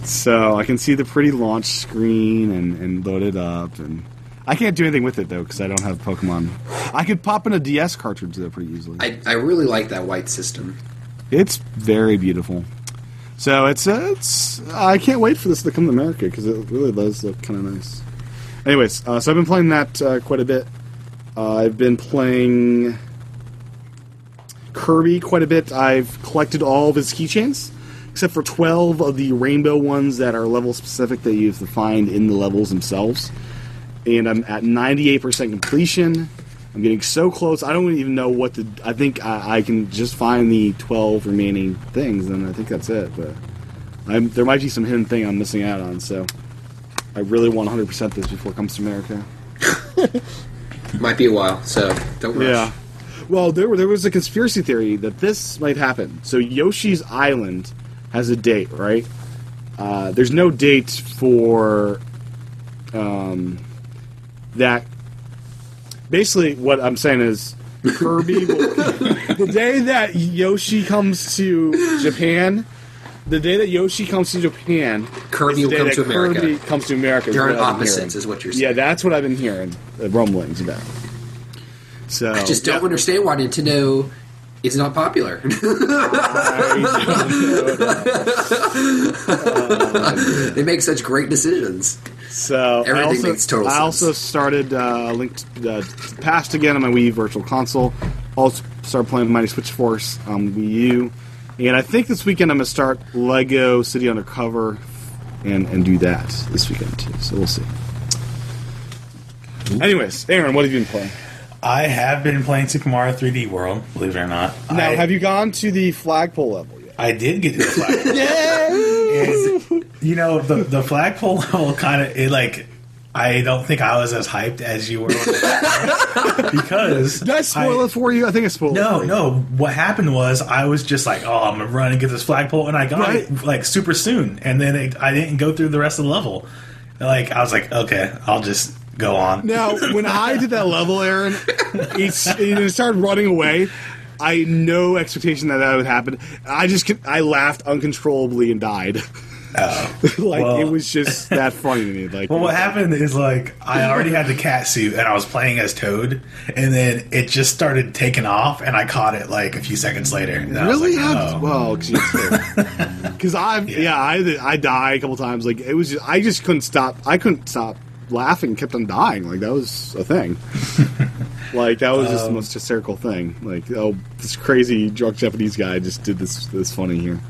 Speaker 2: so I can see the pretty launch screen and, and load it up. And I can't do anything with it though because I don't have Pokemon. I could pop in a DS cartridge though pretty easily.
Speaker 3: I, I really like that white system.
Speaker 2: It's very beautiful. So it's uh, it's I can't wait for this to come to America because it really does look kind of nice. Anyways, uh, so I've been playing that uh, quite a bit. Uh, I've been playing Kirby quite a bit. I've collected all of his keychains except for twelve of the rainbow ones that are level specific that you have to find in the levels themselves. And I'm at ninety eight percent completion. I'm getting so close. I don't even know what to. I think I, I can just find the 12 remaining things, and I think that's it. But I'm, there might be some hidden thing I'm missing out on. So I really want 100 percent this before it comes to America.
Speaker 3: Might be a while, so don't rush.
Speaker 2: Yeah. Well, there were, there was a conspiracy theory that this might happen. So Yoshi's Island has a date, right? Uh, there's no date for um, that. Basically, what I'm saying is Kirby. will, the day that Yoshi comes to Japan, the day that Yoshi comes to Japan,
Speaker 3: Kirby
Speaker 2: the
Speaker 3: will come to America.
Speaker 2: Kirby comes to America.
Speaker 3: They're on opposites, is what you're saying.
Speaker 2: Yeah, that's what I've been hearing. Uh, rumblings about. So
Speaker 3: I just don't understand why Nintendo is not popular. they make such great decisions.
Speaker 2: So
Speaker 3: Everything
Speaker 2: I also,
Speaker 3: makes total
Speaker 2: I
Speaker 3: sense.
Speaker 2: also started uh, linked uh, past again on my Wii Virtual Console. Also started playing Mighty Switch Force on Wii U, and I think this weekend I'm gonna start Lego City Undercover and and do that this weekend too. So we'll see. Anyways, Aaron, what have you been playing?
Speaker 4: I have been playing Super Mario 3D World, believe it or not.
Speaker 2: Now,
Speaker 4: I,
Speaker 2: have you gone to the flagpole level yet?
Speaker 4: I did get to the flagpole. And, you know, the the flagpole level kind of it like. I don't think I was as hyped as you were because
Speaker 2: Did I spoil it for you? I think I spoiled it.
Speaker 4: No,
Speaker 2: for you.
Speaker 4: no. What happened was I was just like, "Oh, I'm gonna run and get this flagpole," and I got
Speaker 2: Right.
Speaker 4: it like super soon, and then it, I didn't go through the rest of the level. Like I was like, "Okay, I'll just go on."
Speaker 2: Now, when I did that level, Aaron, it's, it started running away. I had no expectation that that would happen. I just I laughed uncontrollably and died. like
Speaker 4: well-
Speaker 2: it was just that funny to me. Like
Speaker 4: Well, what happened is like I already had the cat suit and I was playing as Toad, and then it just started taking off, and I caught it like a few seconds later. And I was
Speaker 2: really
Speaker 4: like, oh.
Speaker 2: Well, because I yeah, I I died a couple times. Like it was just, I just couldn't stop. I couldn't stop laughing. Kept on dying. Like that was a thing. like that was just the um, most hysterical thing. Like oh, this crazy drunk Japanese guy just did this this funny here.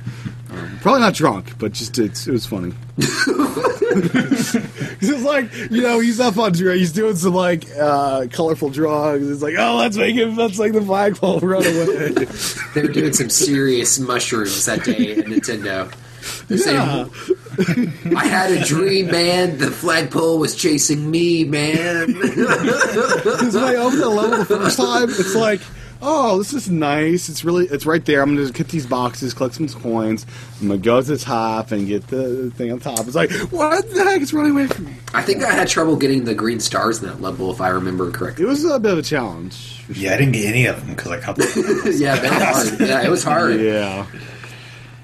Speaker 2: Um, probably not drunk, but just it's, it was funny. it's like you know he's up on drugs. He's doing some like uh, colorful drugs. It's like oh let's make him let's like the flagpole run away.
Speaker 3: They were doing some serious mushrooms that day at Nintendo. They're
Speaker 2: Yeah.
Speaker 3: saying, I had a dream, man. The flagpole was chasing me, man.
Speaker 2: Because when I opened the level the first time, it's like, oh, this is nice. It's really, it's right there. I'm gonna get these boxes, collect some coins. I'm gonna go to the top and get the thing on top. It's like, what the heck? It's running away from me.
Speaker 3: I think I had trouble getting the green stars in that level, if I remember correctly.
Speaker 2: It was a bit of a challenge. for
Speaker 4: Yeah, I didn't get any of them because I caught the.
Speaker 3: yeah, hard. Yeah, it was hard.
Speaker 2: Yeah.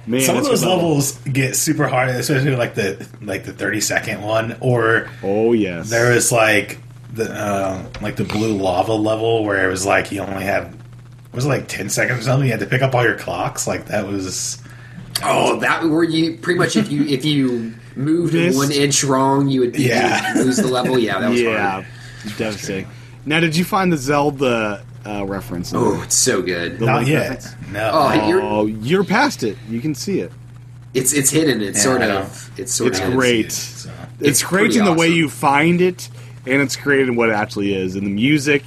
Speaker 2: Man,
Speaker 4: Some of those
Speaker 2: a level.
Speaker 4: levels get super hard, especially like the like the thirty second one, or
Speaker 2: Oh yes.
Speaker 4: there was like the uh, like the blue lava level where it was like you only had was it like ten seconds or something. You had to pick up all your clocks. Like that was
Speaker 3: Oh, that where you pretty much if you if you moved
Speaker 2: This-
Speaker 3: one inch wrong, you would
Speaker 4: Yeah.
Speaker 3: you would lose the level. Yeah, that was
Speaker 2: yeah.
Speaker 3: hard.
Speaker 2: devastating. Now, did you find the Zelda uh, reference?
Speaker 3: Oh,
Speaker 2: there?
Speaker 3: it's so good.
Speaker 4: Not yet.
Speaker 2: reference?
Speaker 4: No.
Speaker 3: Oh, you're-
Speaker 2: Oh, you're past it. You can see it.
Speaker 3: It's it's hidden. It's
Speaker 4: Yeah,
Speaker 3: sort of. It's sort
Speaker 2: It's
Speaker 3: of.
Speaker 2: great.
Speaker 4: So-
Speaker 2: It's,
Speaker 3: It's
Speaker 2: great in the way you find it, and it's great in what it actually is, and the music.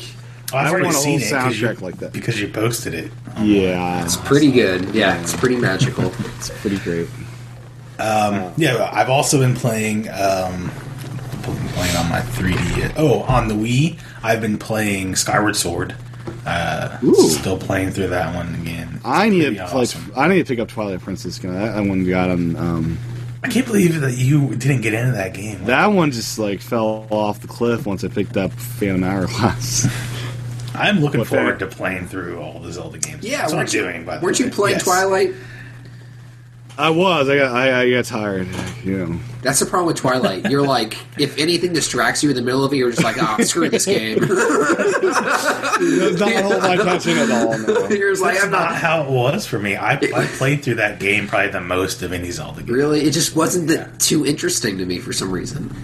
Speaker 4: Oh, I've
Speaker 2: I
Speaker 4: already
Speaker 2: want a whole
Speaker 4: seen it 'cause you-
Speaker 2: soundtrack like that.
Speaker 4: because you posted it.
Speaker 2: Yeah,
Speaker 3: It's pretty good. Yeah, it's pretty magical.
Speaker 2: it's pretty great.
Speaker 4: Yeah, I've also been playing. Um, been playing on my 3D. Oh, on the Wii, I've been playing Skyward Sword. Uh,
Speaker 2: Ooh.
Speaker 4: still playing through that one again. It's
Speaker 2: I need to
Speaker 4: awesome.
Speaker 2: like. I need to pick up Twilight Princess. 'cause That, that one got on. Um,
Speaker 4: I can't believe that you didn't get into that game.
Speaker 2: that one just like fell off the cliff once I picked up Phantom Hourglass.
Speaker 4: I'm looking
Speaker 2: What
Speaker 4: forward
Speaker 2: the-
Speaker 4: to playing through all the Zelda games.
Speaker 3: Yeah,
Speaker 4: That's what I'm
Speaker 3: weren't you,
Speaker 4: doing. By the
Speaker 3: weren't
Speaker 4: way.
Speaker 3: you playing
Speaker 4: Yes.
Speaker 3: Twilight?
Speaker 2: I was. I got. I, I got tired. You know.
Speaker 3: That's the problem with Twilight. You're like, if anything distracts you in the middle of it, you're just like, ah, screw this game.
Speaker 2: Does not hold my attention at all. No.
Speaker 3: you're just like,
Speaker 4: That's
Speaker 3: I'm
Speaker 4: not
Speaker 3: not.
Speaker 4: how it was for me. I, I played through that game probably the most of any Zelda game.
Speaker 3: Really, it just wasn't that too interesting to me for some reason.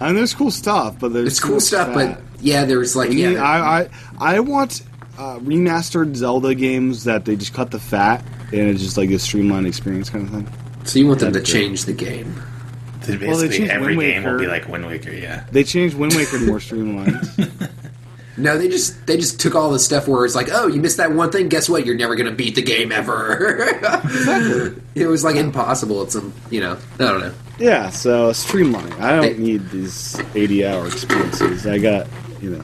Speaker 2: And there's cool stuff, but there's
Speaker 3: It's cool stuff,
Speaker 2: fat.
Speaker 3: but yeah, there's like,
Speaker 2: Yeah,
Speaker 3: yeah,
Speaker 2: I, I I want uh, remastered Zelda games that they just cut the fat and it's just like a streamlined experience kind of thing.
Speaker 3: so you want them to
Speaker 2: That'd be great.
Speaker 3: change the game.
Speaker 4: Basically,
Speaker 2: Well, they changed
Speaker 4: every game will be like Wind Waker. Yeah.
Speaker 2: They changed Wind Waker to more streamlined.
Speaker 3: No, they just they just took all the stuff where it's like, oh, you missed that one thing. Guess what? You're never gonna beat the game ever. it was like impossible. It's some, you know, I don't know.
Speaker 2: yeah, so streamlined. I don't
Speaker 3: They-
Speaker 2: need these 80 hour experiences. I got, you know,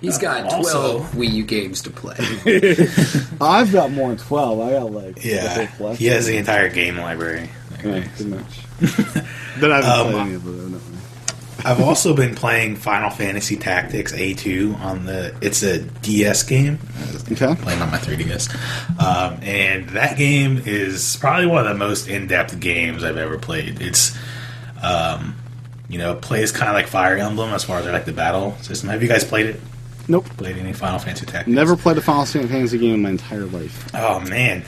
Speaker 3: He's got
Speaker 4: also-
Speaker 3: twelve Wii U games to play.
Speaker 2: I've got more than 12. I got like the
Speaker 4: Yeah.
Speaker 2: whole collection.
Speaker 4: He has the entire game library.
Speaker 2: Yeah, pretty much. but I haven't
Speaker 4: Um,
Speaker 2: played any of them.
Speaker 4: I've also been playing Final Fantasy Tactics A2 on the. It's a DS game.
Speaker 2: Okay.
Speaker 4: Playing on my 3DS, um, and that game is probably one of the most in-depth games I've ever played. It's, um, you know, plays kind of like Fire Emblem as far as like the battle system. Have you guys played it?
Speaker 2: Nope.
Speaker 4: Played any Final Fantasy Tactics?
Speaker 2: Never played a Final Fantasy game in my entire life.
Speaker 4: Oh man,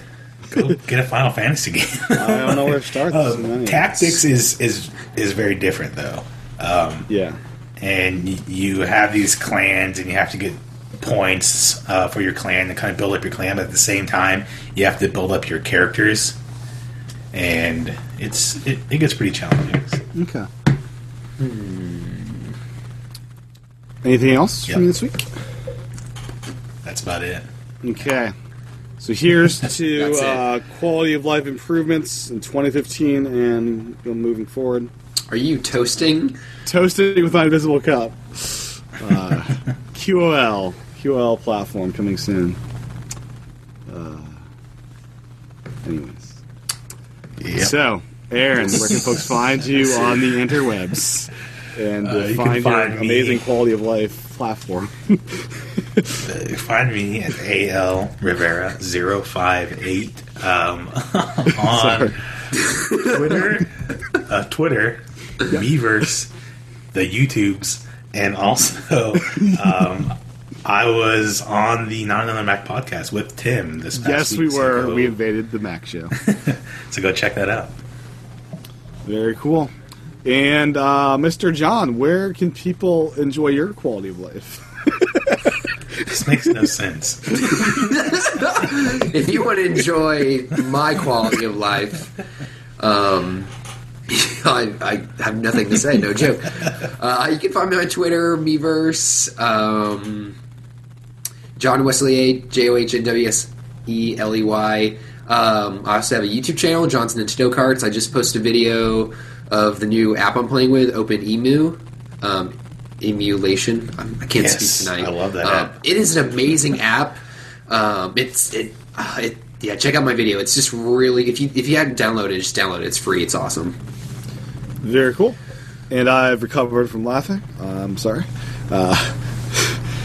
Speaker 4: go get a Final Fantasy game.
Speaker 2: I don't know where to start. Many.
Speaker 4: Tactics is is is very different though. Um,
Speaker 2: Yeah.
Speaker 4: and you have these clans and you have to get points uh, for your clan to kind of build up your clan but at the same time you have to build up your characters and it's it, it gets pretty challenging
Speaker 2: Okay. Anything else
Speaker 4: Yep.
Speaker 2: from this week?
Speaker 4: that's about it
Speaker 2: Okay. So here's to uh, quality of life improvements in 2015 and moving forward.
Speaker 3: Are you toasting?
Speaker 2: Toasting with my invisible cup. Uh, QOL. QOL platform coming soon. Uh, anyways.
Speaker 4: yeah
Speaker 2: So, Aaron, where can folks find you on the interwebs? And uh,
Speaker 4: Uh, you can
Speaker 2: find,
Speaker 4: find
Speaker 2: your
Speaker 4: me-
Speaker 2: amazing quality of life platform.
Speaker 4: find me at al rivera 058 um, on twitter uh, twitter Miiverse, the YouTubes, and also um, I was on the Not Another Mac podcast with Tim this past
Speaker 2: yes,
Speaker 4: week.
Speaker 2: we
Speaker 4: so
Speaker 2: were.
Speaker 4: go-
Speaker 2: We invaded the Mac show.
Speaker 4: so go check that out.
Speaker 2: Very cool. And uh, Mr. John, where can people enjoy your quality of life?
Speaker 4: This makes no sense.
Speaker 3: if you want to enjoy my quality of life, um, I, I have nothing to say. No joke. Uh, you can find me on Twitter, Miiverse, um, John Wesley A J O H N W S E L E Y. Um, I also have a YouTube channel, John's Nintendo Carts. I just posted a video of the new app I'm playing with, Open Emu. Um, emulation. I can't
Speaker 4: Yes,
Speaker 3: speak tonight.
Speaker 4: I love that
Speaker 3: Um,
Speaker 4: app.
Speaker 3: It is an amazing app. Um, it's it, uh, it. Yeah, check out my video. It's just really if you if you haven't downloaded it, just download it. It's free. It's awesome.
Speaker 2: Very cool. And I've recovered from laughing. I'm sorry. Uh,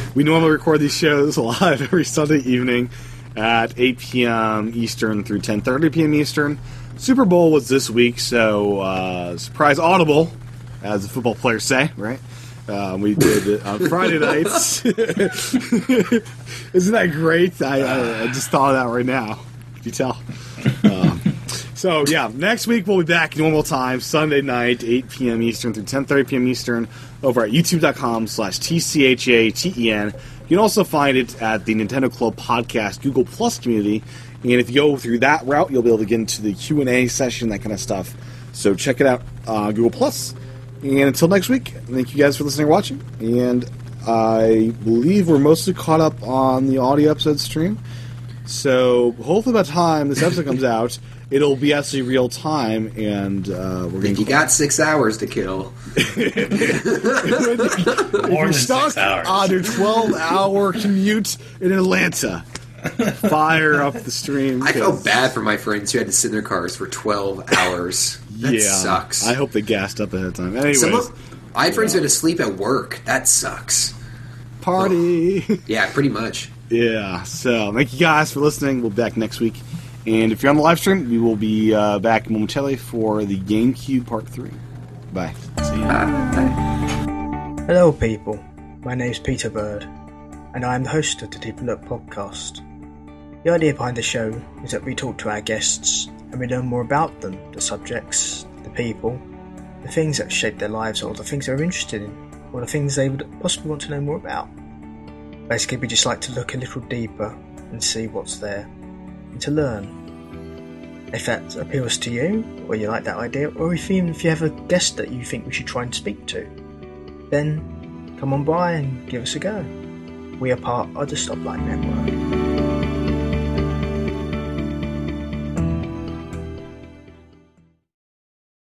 Speaker 2: we normally record these shows live every Sunday evening at 8 p.m. Eastern through 10:30 p.m. Eastern. Super Bowl was this week, so uh, surprise audible, as the football players say, right? Uh, we did it on Friday nights. Isn't that great? I, I, I just thought of that right now. Can you tell? Um, So yeah, next week we'll be back normal time, Sunday night, 8 p.m. Eastern through 10:30 p.m. Eastern, over at YouTube.com/slash tchaten. You can also find it at the Nintendo Club Podcast Google Plus community, and if you go through that route, you'll be able to get into the Q and A session, that kind of stuff. So check it out, uh, Google Plus. And until next week, thank you guys for listening and watching. And I believe we're mostly caught up on the audio episode stream. So hopefully by the time this episode comes out, it'll be actually real time, and uh, we're going
Speaker 3: You got six hours to kill.
Speaker 2: if you're stuck
Speaker 4: six
Speaker 2: on your 12 hour commute in Atlanta, fire up the stream.
Speaker 3: I feel
Speaker 2: 'cause-
Speaker 3: bad for my friends who had to sit in their cars for 12 hours. That
Speaker 2: yeah,
Speaker 3: sucks.
Speaker 2: I hope they gassed up ahead of time. Anyways,
Speaker 3: Some I had friends who had to sleep at work. That sucks.
Speaker 2: party.
Speaker 3: Yeah, pretty much.
Speaker 2: yeah, so thank you guys for listening. We'll be back next week. And if you're on the live stream, we will be uh, back momentarily for the GameCube Part 3. Bye. See ya.
Speaker 6: Hello, people. My name's Peter Bird, and I am the host of the Deep Look podcast. The idea behind the show is that we talk to our guests and we learn more about them, the subjects, the people, the things that shape their lives, or the things they're interested in, or the things they would possibly want to know more about. Basically, we just like to look a little deeper and see what's there, and to learn. If that appeals to you, or you like that idea, or if even if you have a guest that you think we should try and speak to, then come on by and give us a go. We are part of the Stoplight Network.